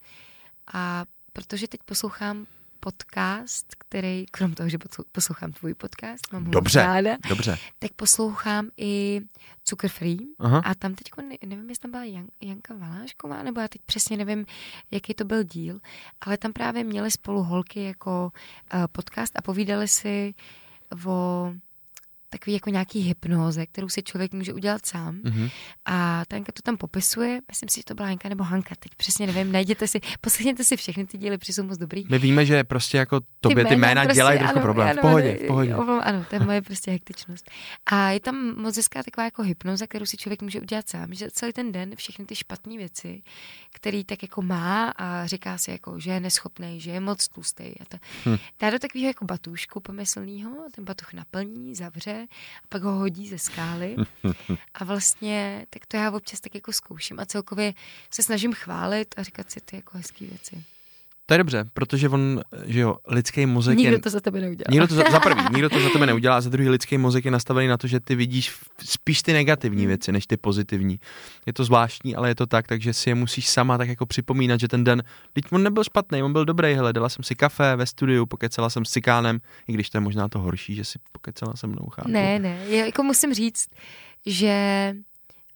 A protože teď poslouchám podcast, který, krom toho, že poslouchám tvůj podcast, mám ho Dobře. ráda, Dobře. tak poslouchám i Cukr Free Aha. a tam teď, nevím, jestli tam byla Jan, Janka Valášková, nebo já teď přesně nevím, jaký to byl díl, ale tam právě měli spolu holky jako uh, podcast a povídali si o takový jako nějaký hypnoze, kterou si člověk může udělat sám. Mhm. A ta Janka to tam popisuje, myslím si, že to byla Janka nebo Hanka, teď přesně nevím, najděte si, *laughs* poslechněte si všechny ty díly, protože jsou moc dobrý. My víme, že prostě jako tobě ty jména prostě, dělají trošku problém. ano, v pohodě, ano, v pohodě. Ano, ano, to je moje prostě hektičnost. A je tam moc hezká taková jako hypnoza, kterou si člověk může udělat sám, že celý ten den všechny ty špatné věci, který tak jako má a říká si jako, že je neschopný, že je moc tlustý. A to, Hm. dá do takového jako batůžku pomyslného, ten batuch naplní, zavře a pak ho hodí ze skály. *laughs* A vlastně, tak to já občas tak jako zkouším a celkově se snažím chválit a říkat si ty jako hezké věci. To je dobře, protože on, že jo, lidský mozek Nikdo je... to za tebe neudělá. Nikdo to za, za prvý, *laughs* nikdo to za tebe neudělá, a za druhý lidský mozek je nastavený na to, že ty vidíš spíš ty negativní věci, než ty pozitivní. Je to zvláštní, ale je to tak, takže si je musíš sama tak jako připomínat, že ten den, teď on nebyl špatný, on byl dobrý, hele, dala jsem si kafe ve studiu, pokecala jsem s cikánem, i když to je možná to horší, že si pokecala se mnou, chápu. Ne, ne, já jako musím říct, že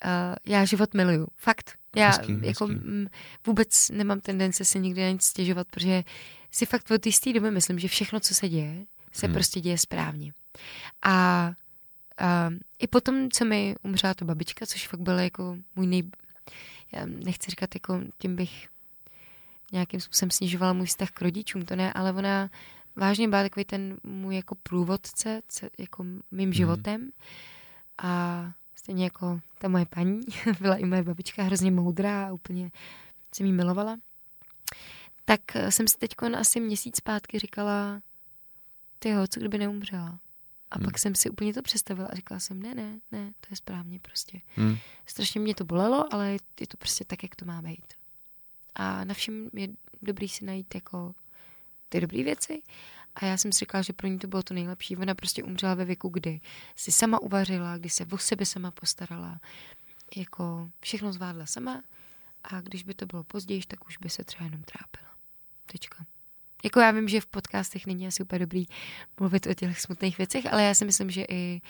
uh, já život miluju. Fakt. Já Hezký, jako hezký. vůbec nemám tendence si nikdy na nic stěžovat, protože si fakt od jisté doby myslím, že všechno, co se děje, se Hmm. hmm. prostě děje správně. A uh, i potom, co mi umřela to babička, což fakt byl jako můj nej... Já nechci říkat, jako tím bych nějakým způsobem snižovala můj vztah k rodičům, to ne, ale ona vážně byla takový ten můj jako průvodce, ce, jako mým životem. A stejně jako ta moje paní, *laughs* byla i moje babička hrozně moudrá a úplně jsem jí milovala. Tak eh, jsem si teď asi měsíc zpátky říkala, ty co kdyby neumřela. A Hmm. pak jsem si úplně to představila a říkala jsem, ne, ne, ne, to je správně prostě. Hmm. Strašně mě to bolelo, ale je to prostě tak, jak to má být. A na všem je dobrý si najít jako ty dobré věci. A já jsem si říkala, že pro ní to bylo to nejlepší. Ona prostě umřela ve věku, kdy si sama uvařila, kdy se o sebe sama postarala. Jako všechno zvládla sama. A když by to bylo později, tak už by se třeba jenom trápila. Tečka. Jako já vím, že v podcastech není asi úplně dobrý mluvit o těch smutných věcech, ale já si myslím, že i,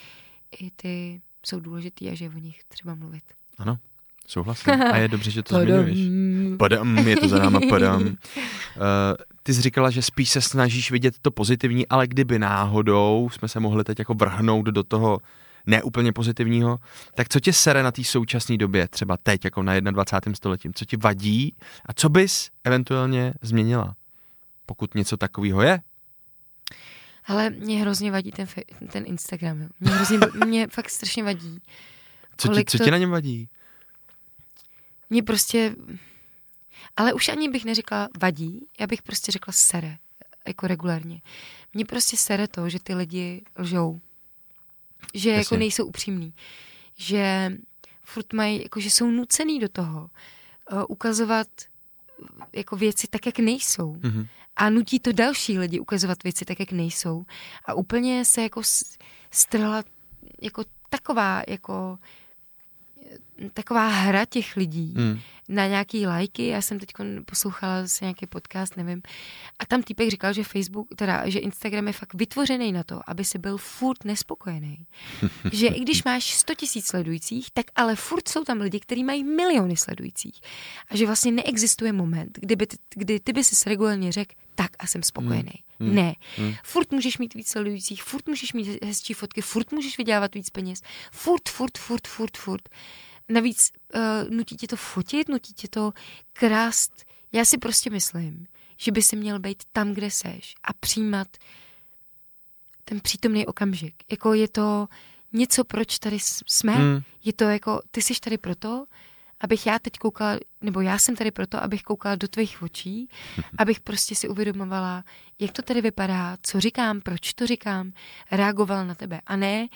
i ty jsou důležitý a že o nich třeba mluvit. Ano, souhlasím. A je dobře, že to zmiňuješ. Padam, je to za náma, padam. Uh, *laughs* ty jsi říkala, že spíš se snažíš vidět to pozitivní, ale kdyby náhodou jsme se mohli teď jako vrhnout do toho neúplně pozitivního, tak co tě sere na té současné době, třeba teď, jako na 21. století, co ti vadí a co bys eventuálně změnila, pokud něco takového je? Ale mě hrozně vadí ten, ten Instagram. Jo. Mě, hrozně, *laughs* mě fakt strašně vadí. Co ti, co to... ti na něm vadí? Mě prostě, ale už ani bych neřekla vadí, já bych prostě řekla sere, jako regulárně. Mě prostě sere to, že ty lidi lžou. Že Jasně. jako nejsou upřímní. Že furt mají, jako že jsou nucený do toho uh, ukazovat jako věci tak, jak nejsou. Mm-hmm. A nutí to další lidi ukazovat věci tak, jak nejsou. A úplně se jako strhla jako taková jako taková hra těch lidí hmm. Na nějaký lajky. Já jsem teď poslouchala zase nějaký podcast, nevím. A tam týpek říkal, že Facebook, teda, že Instagram je fakt vytvořený na to, aby si byl furt nespokojený. *laughs* že i když máš 100 tisíc sledujících, tak ale furt jsou tam lidi, kteří mají miliony sledujících. A že vlastně neexistuje moment, kdyby kdy ty by si regulárně řekl, tak a jsem spokojený. Hmm. Ne. Hmm. Furt můžeš mít víc sledujících, furt můžeš mít hezčí fotky, furt můžeš vydělávat víc peněz. Furt, furt, furt, furt, furt. Navíc uh, nutí tě to fotit, nutí tě to krást. Já si prostě myslím, že by si měl být tam, kde seš a přijímat ten přítomný okamžik. Jako je to něco, proč tady jsme. Hmm. Je to jako, ty jsi tady proto, abych já teď koukala, nebo já jsem tady proto, abych koukala do tvých očí, *laughs* abych prostě si uvědomovala, jak to tady vypadá, co říkám, proč to říkám, reagovala na tebe. A ne,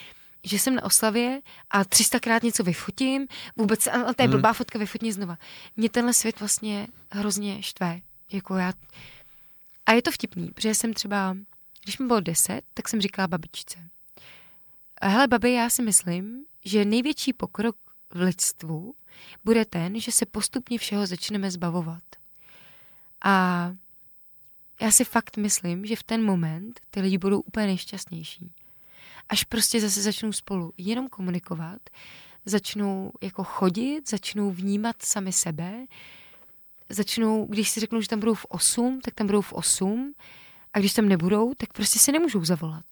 že jsem na oslavě a 300krát něco vyfotím, vůbec, a to je hmm. blbá fotka, vyfotím znova. Mě tenhle svět vlastně hrozně štve. Jako já, a je to vtipný, protože jsem třeba, když mi bylo 10, tak jsem říkala babičce. Hele, babi, já si myslím, že největší pokrok v lidstvu bude ten, že se postupně všeho začneme zbavovat. A já si fakt myslím, že v ten moment ty lidi budou úplně nejšťastnější až prostě zase začnou spolu jenom komunikovat, začnou jako chodit, začnou vnímat sami sebe, začnou, když si řeknou, že tam budou v 8, tak tam budou v 8 a když tam nebudou, tak prostě se nemůžou zavolat.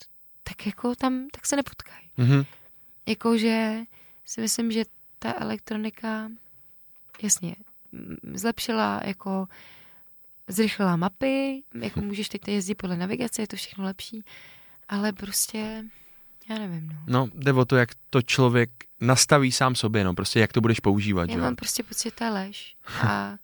Tak jako tam, tak se nepotkají. Mm-hmm. Jakože si myslím, že ta elektronika jasně zlepšila jako zrychlila mapy, jako můžeš teď jezdit podle navigace, je to všechno lepší, ale prostě já nevím, no. No, jde o to, jak to člověk nastaví sám sobě, no, prostě jak to budeš používat, Já že? mám prostě pocit, že to je lež. A,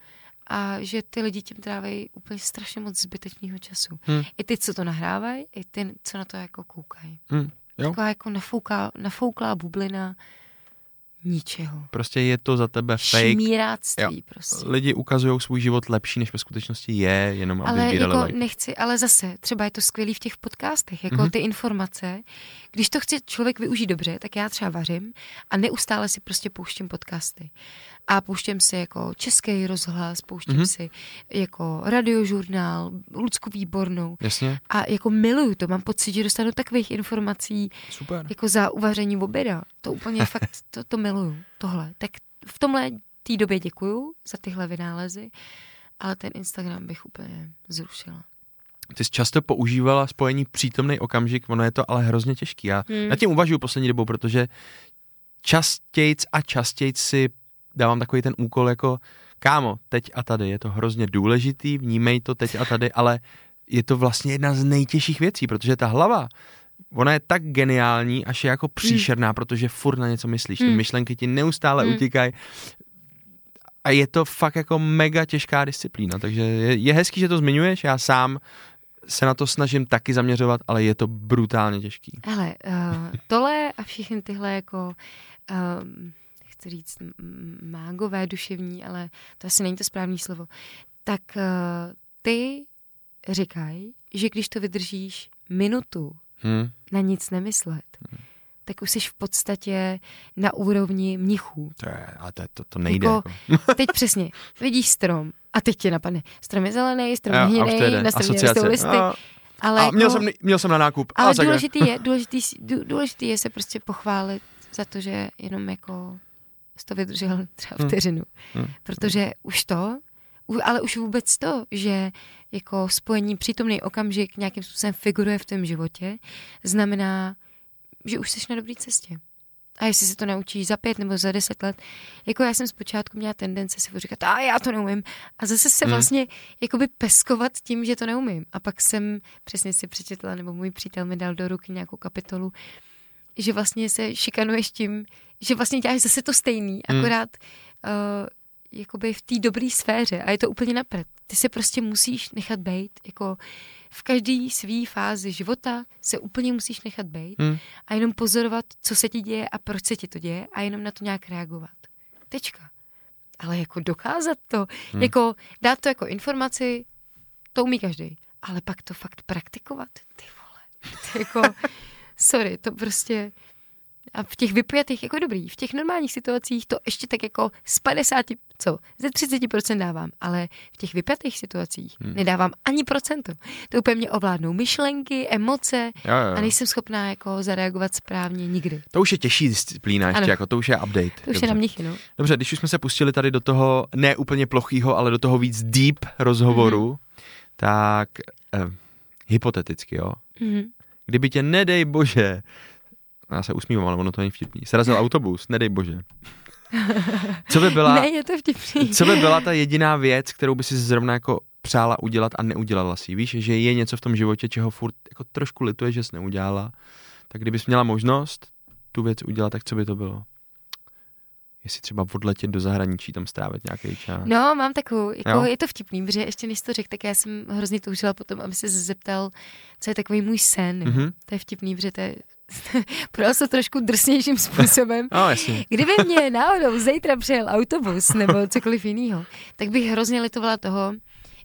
a že ty lidi tím trávají úplně strašně moc zbytečného času. Hmm. I ty, co to nahrávají, i ty, co na to jako koukají. Hmm. Taková jako nafouká, nafouklá bublina ničeho. Prostě je to za tebe fake. Šmíráctví prostě. Lidi ukazují svůj život lepší, než ve skutečnosti je, jenom aby ale jako like. nechci, ale zase, třeba je to skvělý v těch podcastech, jako mm-hmm. ty informace. Když to chce člověk využít dobře, tak já třeba vařím a neustále si prostě pouštím podcasty a pouštím si jako český rozhlas, pouštím mm-hmm. si jako radiožurnál, Lucku Výbornou. Jasně. A jako miluju to, mám pocit, že dostanu takových informací Super. jako za uvaření oběda. To úplně *laughs* fakt, to, to miluju, tohle. Tak v tomhle té době děkuju za tyhle vynálezy, ale ten Instagram bych úplně zrušila. Ty jsi často používala spojení přítomný okamžik, ono je to ale hrozně těžký. Já hmm. na tím uvažuji poslední dobou, protože častějc a častějc si dávám takový ten úkol jako kámo, teď a tady, je to hrozně důležitý, vnímej to teď a tady, ale je to vlastně jedna z nejtěžších věcí, protože ta hlava, ona je tak geniální, až je jako příšerná, hmm. protože furt na něco myslíš. Hmm. Ty myšlenky ti neustále hmm. utíkají. A je to fakt jako mega těžká disciplína, takže je, je hezký, že to zmiňuješ, já sám se na to snažím taky zaměřovat, ale je to brutálně těžký. Ale uh, tohle a všechny tyhle jako uh, chci říct mágové, duševní, ale to asi není to správné slovo, tak uh, ty říkají, že když to vydržíš minutu hmm. na nic nemyslet, hmm. tak už jsi v podstatě na úrovni mnichů. To, je, ale to, to, to nejde. Jako, Jako, teď přesně, vidíš strom a teď tě napadne, strom je zelený, strom je a hnědý, na stromě rostou listy. A- ale, a měl, jako, jsem, měl jsem na nákup. ale a důležitý je, *laughs* důležitý, dů- důležitý je se prostě pochválit za to, že jenom jako to vydržel *laughs* třeba Hmm. vteřinu. Hmm. Protože už to, ale už vůbec to, že jako spojení přítomný okamžik nějakým způsobem figuruje v tom životě, znamená, že už jsi na dobré cestě. A jestli se to naučíš za pět nebo za deset let, jako já jsem zpočátku měla tendence si říkat, a já to neumím. A zase se Hmm. vlastně jakoby peskovat tím, že to neumím. A pak jsem přesně si přečetla, nebo můj přítel mi dal do ruky nějakou kapitolu, že vlastně se šikanuješ tím, že vlastně děláš zase to stejný, Hmm. akorát uh, jakoby v té dobré sféře a je to úplně napřed. Ty se prostě musíš nechat bejt, jako v každé své fázi života se úplně musíš nechat bejt Hmm. a jenom pozorovat, co se ti děje a proč se ti to děje a jenom na to nějak reagovat. Tečka. Ale jako dokázat to, hmm. jako dát to jako informaci, to umí každý. Ale pak to fakt praktikovat, ty vole. To jako, *laughs* sorry, to prostě... A v těch vypjatých, jako dobrý, v těch normálních situacích to ještě tak jako z 50, co, ze 30% dávám, ale v těch vypjatých situacích hmm. nedávám ani procento. To úplně mě ovládnou myšlenky, emoce Jo, jo, a nejsem schopná jako zareagovat správně nikdy. To už je těžší disciplína ještě, Ano. jako to už je update. To už Dobře. je na mnichy, no. Dobře, když už jsme se pustili tady do toho ne úplně plochýho, ale do toho víc deep rozhovoru, Mhm. tak eh, hypoteticky, jo. Mhm. Kdyby tě, nedej bože, já se usmívám, ale ono to není vtipný, srazil autobus, nedej bože. Co by byla, *laughs* Ne, je to vtipný. co by byla ta jediná věc, kterou by si zrovna jako přála udělat a neudělala si? Víš, že je něco v tom životě, čeho furt jako trošku lituje, že jsi neudělala, tak kdybys měla možnost tu věc udělat, tak co by to bylo? Jestli třeba odletět do zahraničí, tam strávit nějaký čas. No, mám takovou, jako Jo. je to vtipný, protože ještě než to řekl, tak já jsem hrozně toužila potom, aby se zeptal, co je takový můj sen. Mhm. Mm-hmm. To je vtipný, protože to je, *laughs* podal se trošku drsnějším způsobem. *laughs* No, jasně. Kdyby mě náhodou zítra přijel autobus nebo cokoliv jiného, tak bych hrozně litovala toho,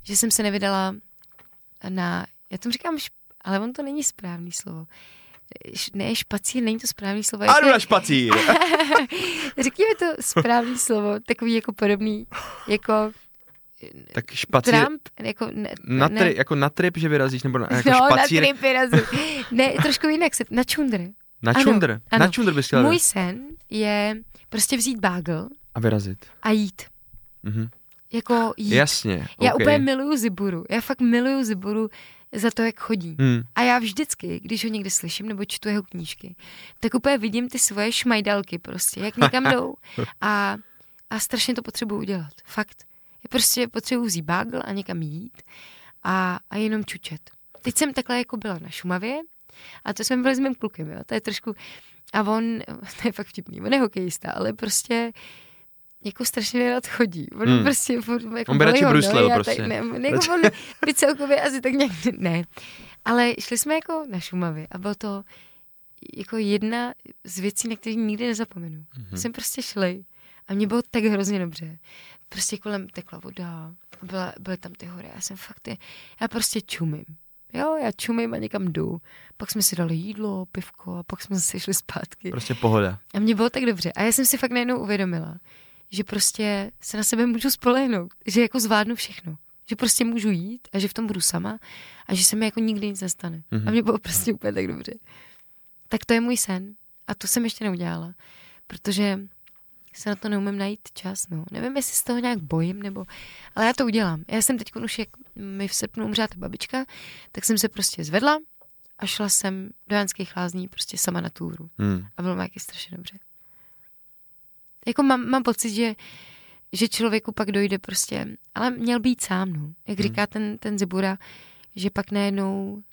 že jsem se nevydala na, já tomu říkám, šp, ale on to není správný slovo. Ne, špacír, není to správný slovo. A jak jdu je- na špacír. *laughs* Řekni mi to správný slovo, takový jako podobný, jako tak špacír, Trump, jako ne, na, ne, tri, jako na trip, že vyrazíš, nebo na, jako no, špacír. na tripy razu. Ne, trošku jinak se, na čundr. Na Ano, čundr. ano. Na čundr bys chtěla Můj sen je prostě vzít bágl a vyrazit. a jít. Mhm. Jako jít. Jasně, Já okay. úplně miluju Ziburu. Já fakt miluju Ziburu za to, jak chodí. Hmm. A já vždycky, když ho někde slyším nebo čtu jeho knížky, tak úplně vidím ty svoje šmajdalky prostě, jak někam *laughs* jdou. A, a strašně to potřebuji udělat. Fakt. Já prostě potřebuji vzít bágl a někam jít a, a jenom čučet. Teď jsem takhle jako byla na Šumavě a to jsme byli s mým klukem, jo. To je trošku... A on, *laughs* to je fakt vtipný, on je hokejista, ale prostě jako strašně nerad chodí. On Hmm. hmm. prostě furt, jako On by radši bruslil prostě. Ne, jako on by celkově asi tak nějak, ne. Ale šli jsme jako na Šumavě a bylo to jako jedna z věcí, na které nikdy nezapomenu. Mm-hmm. Jsem prostě šli a mě bylo tak hrozně dobře. Prostě kolem tekla voda, byla, byly tam ty hory. Já jsem fakt, je, já prostě čumím. Jo, já čumím a někam jdu. Pak jsme si dali jídlo, pivko a pak jsme se šli zpátky. Prostě pohoda. A mě bylo tak dobře. A já jsem si fakt najednou uvědomila, že prostě se na sebe můžu spolehnout, že jako zvládnu všechno. Že prostě můžu jít a že v tom budu sama a že se mi jako nikdy nic nestane. Mhm. Mm-hmm. A mě bylo prostě úplně tak dobře. Tak to je můj sen. A to jsem ještě neudělala. Protože se na to neumím najít čas. No. Nevím, jestli z toho nějak bojím, nebo... Ale já to udělám. Já jsem teď už, jak mi v srpnu umřela ta babička, tak jsem se prostě zvedla a šla jsem do Janských lázní prostě sama na túru. Hmm. A bylo mi jaký strašně dobře. Jako mám, mám pocit, že, že člověku pak dojde prostě, ale měl být sám, no. Jak Hmm. říká ten, ten Zibura, že pak najednou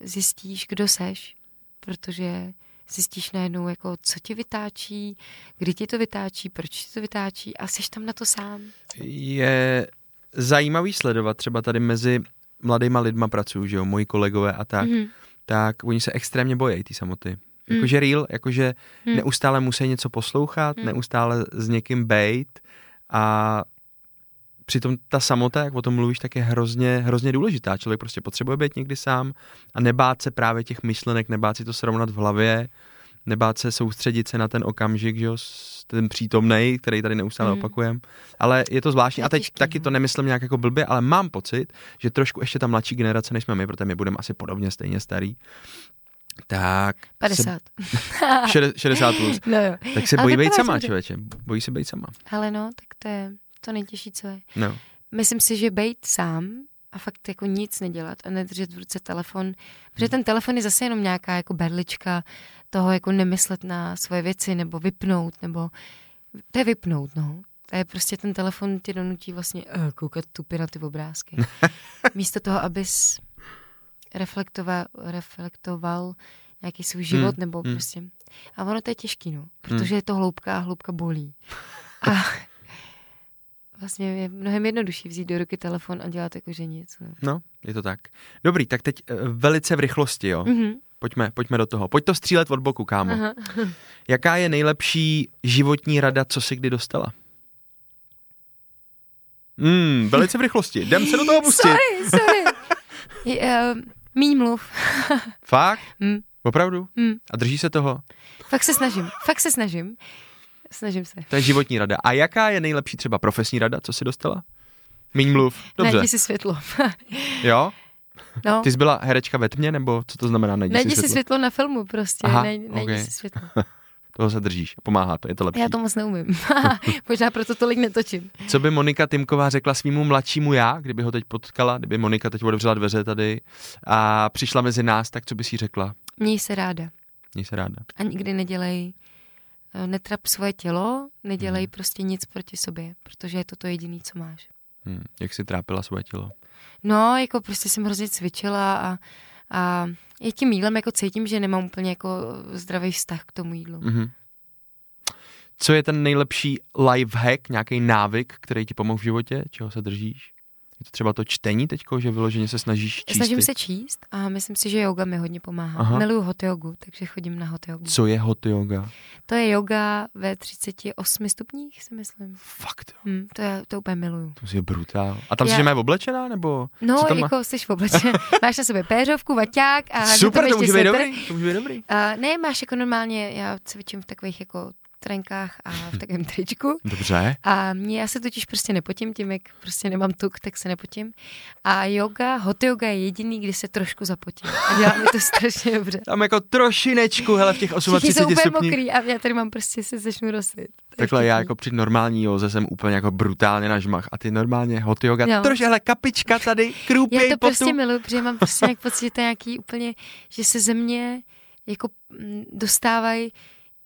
zjistíš, kdo seš, protože zjistíš najednou, jako, co ti vytáčí, kdy ti to vytáčí, proč ti to vytáčí a jsi tam na to sám. Je zajímavý sledovat třeba tady mezi mladýma lidma pracuju, že jo, moji kolegové a tak, Mhm. tak oni se extrémně bojí ty samoty. Mm. Jakože real, jakože Mm. neustále musí něco poslouchat, Mm. neustále s někým bejt a přitom ta samota, jak o tom mluvíš, tak je hrozně, hrozně důležitá. Člověk prostě potřebuje být někdy sám a nebát se právě těch myšlenek, nebát si to srovnat v hlavě nebát se soustředit se na ten okamžik, že jo, ten přítomnej, který tady neustále Mm. opakujem. Ale je to zvláštní a teď těžký, taky no. to nemyslím nějak jako blbě, ale mám pocit, že trošku ještě ta mladší generace, než jsme my, protože my budeme asi podobně stejně starý, tak 50. Se, *laughs* šede- 60 plus. no jo. Tak se Ale bojí být sama, člověče. Bojí se být sama. Ale no, tak to je to nejtěžší, co je. No. Myslím si, že být sám a fakt jako nic nedělat a nedržet v ruce telefon, protože ten telefon je zase jenom nějaká jako berlička toho jako nemyslet na svoje věci nebo vypnout, nebo to je vypnout, no. To je prostě ten telefon tě donutí vlastně uh, koukat tupě na ty obrázky. *laughs* Místo toho, abys reflektoval, reflektoval nějaký svůj život, Hmm, nebo hmm. prostě. A ono to je těžký, no, protože je to hloubka a hloubka bolí. *laughs* A vlastně je mnohem jednodušší vzít do ruky telefon a dělat jako, že nic. No. no, je to tak. Dobrý, tak teď eh, velice v rychlosti, jo. Mhm. Pojďme, pojďme do toho. Pojď to střílet od boku, kámo. Aha. *laughs* Jaká je nejlepší životní rada, co jsi kdy dostala? Hmm, velice v rychlosti. Jdem se do toho pustit. Sorry, sorry. *laughs* Je, uh, míň mluv. *laughs* Fakt? Hm, Opravdu? hm. A drží se toho? Fakt se snažím, fakt se snažím. Snažím se. To je životní rada. A jaká je nejlepší třeba profesní rada, co jsi dostala? Míň mluv. Dobře. Najdi si světlo. *laughs* Jo? No. Ty jsi byla herečka ve tmě, nebo co to znamená najdi, Najdi si si světlo? světlo na filmu prostě. Aha, najdi, najdi ok. si světlo. *laughs* Toho se držíš. Pomáhá to, je to lepší. Já to moc neumím. *laughs* *laughs* Možná proto tolik netočím. Co by Monika Timková řekla svýmu mladšímu já, kdyby ho teď potkala, kdyby Monika teď otevřela dveře tady a přišla mezi nás, tak co by si řekla? Měj se ráda. Měj se ráda. A nikdy nedělej, eh, netrap svoje tělo, nedělej Mhm. prostě nic proti sobě, protože je to to jediné, co máš. Hm, jak si trápila svoje tělo? No, jako prostě jsem hrozně cvičila a, a i tím jídlem jako cítím, že nemám úplně jako zdravý vztah k tomu jídlu. Mhm. Co je ten nejlepší life hack, nějaký návyk, který ti pomohl v životě? Čeho se držíš? Je to třeba to čtení teďko, že vyloženě se snažíš číst? Snažím ty? se číst a myslím si, že yoga mi hodně pomáhá. Aha. Miluju hot jogu, takže chodím na hot jogu. Co je hot yoga? To je yoga ve 38 stupních, si myslím. Fakt, jo. Hm, to, je, to úplně miluju. to je brutál. A tam Já- jsi Já... oblečená, nebo? No, Co tam má? jako jsi v oblečení. *laughs* Máš na sobě péřovku, vaťák a Super, to může být dobrý. To může být dobrý. A ne, máš jako normálně, já cvičím v takových jako trenkách a v takovém tričku. Dobře. A mě, já se totiž prostě nepotím tím, jak prostě nemám tuk, tak se nepotím. A yoga, hot yoga je jediný, kdy se trošku zapotím. A dělá mi to *laughs* strašně dobře. Tam jako trošinečku, hele, v těch Všichni jsou 38 úplně stupních. mokrý a já tady mám prostě se začnu rosit. Takhle já jako při normální józe jsem úplně jako brutálně na žmach a ty normálně hot yoga, Jo. troš, hele, kapička tady, krůpěj Já to potu. prostě miluji, protože mám prostě nějak pocit, že to je nějaký úplně, že se ze mě jako mm, dostávají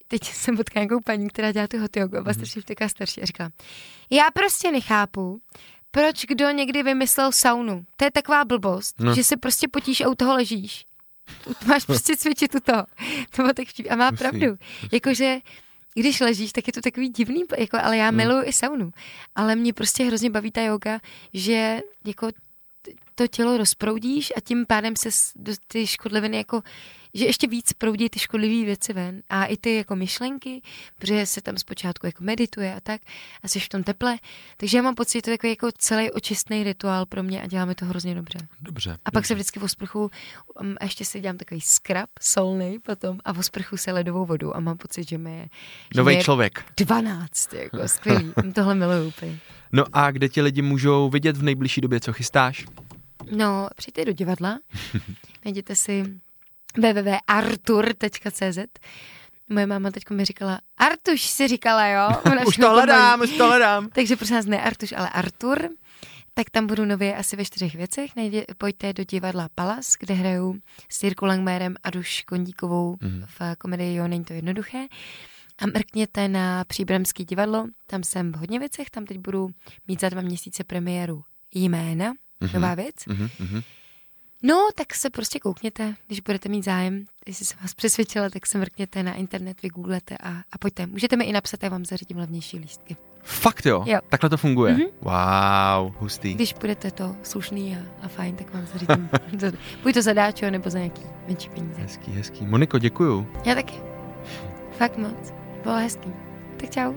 Teď *laughs* jsem potkala nějakou paní, která dělá tu hot yoga, byla strašně taková starší a říkala, já prostě nechápu, proč kdo někdy vymyslel saunu. To je taková blbost, No. že se prostě potíš a u toho ležíš. *laughs* Máš prostě cvičit u toho. *laughs* To bylo tak. A má pravdu. Jakože když ležíš, tak je to takový divný, jako, ale já No. miluju i saunu. Ale mě prostě hrozně baví ta yoga, že jako to tělo rozproudíš a tím pádem se ty škodliviny jako, že ještě víc proudí ty škodlivé věci ven a i ty jako myšlenky, protože se tam zpočátku jako medituje a tak a jsi v tom teple. Takže já mám pocit, že to je takový jako celý očistný rituál pro mě a děláme to hrozně dobře. Dobře. A pak se vždycky v sprchu um, a ještě si dělám takový skrab solný potom a v sprchu se ledovou vodu a mám pocit, že mi je, Nový člověk. 12, jako *laughs* skvělý. Tohle miluju úplně. No a kde ti lidi můžou vidět v nejbližší době, co chystáš? No, přijďte do divadla, *laughs* najděte si www.artur.cz Moje máma teď mi říkala, Artuš si říkala, jo? *laughs* Ona Už to hledám, už to hledám. *laughs* Takže prosím vás, ne Artuš, ale Artur. Tak tam budu nově asi ve čtyřech věcech. Najde, pojďte do divadla Palas, kde hrajou s Jirkou Langmérem a Duš Kondíkovou Mhm. v komedii Jo, není to jednoduché. A mrkněte na Příbramský divadlo, tam jsem v hodně věcech, tam teď budu mít za dva měsíce premiéru jména, Mhm. nová věc. Mhm, mhm. No, tak se prostě koukněte, když budete mít zájem. Jestli jsem vás přesvědčila, tak se mrkněte na internet, vygooglete a, a pojďte. Můžete mi i napsat, já vám zařídím levnější lístky. Fakt jo? Jo. Takhle to funguje? Mhm. Wow, hustý. Když budete to slušný a, a fajn, tak vám zařídím. *laughs* za- Buď to za dáčo, nebo za nějaký menší peníze. Hezký, hezký. Moniko, děkuju. Já taky. Fakt moc. Bylo hezký. Tak čau.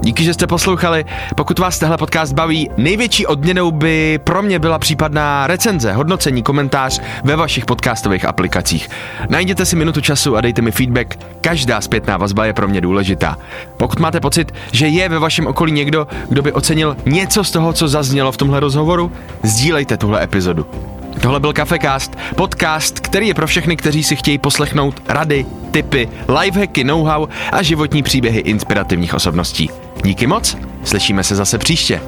Díky, že jste poslouchali. Pokud vás tehle podcast baví, největší odměnou by pro mě byla případná recenze, hodnocení, komentář ve vašich podcastových aplikacích. Najděte si minutu času a dejte mi feedback. Každá zpětná vazba je pro mě důležitá. Pokud máte pocit, že je ve vašem okolí někdo, kdo by ocenil něco z toho, co zaznělo v tomhle rozhovoru, sdílejte tuhle epizodu. Tohle byl Cafecast, podcast, který je pro všechny, kteří si chtějí poslechnout rady, tipy, lifehacky, know-how a životní příběhy inspirativních osobností. Díky moc, slyšíme se zase příště.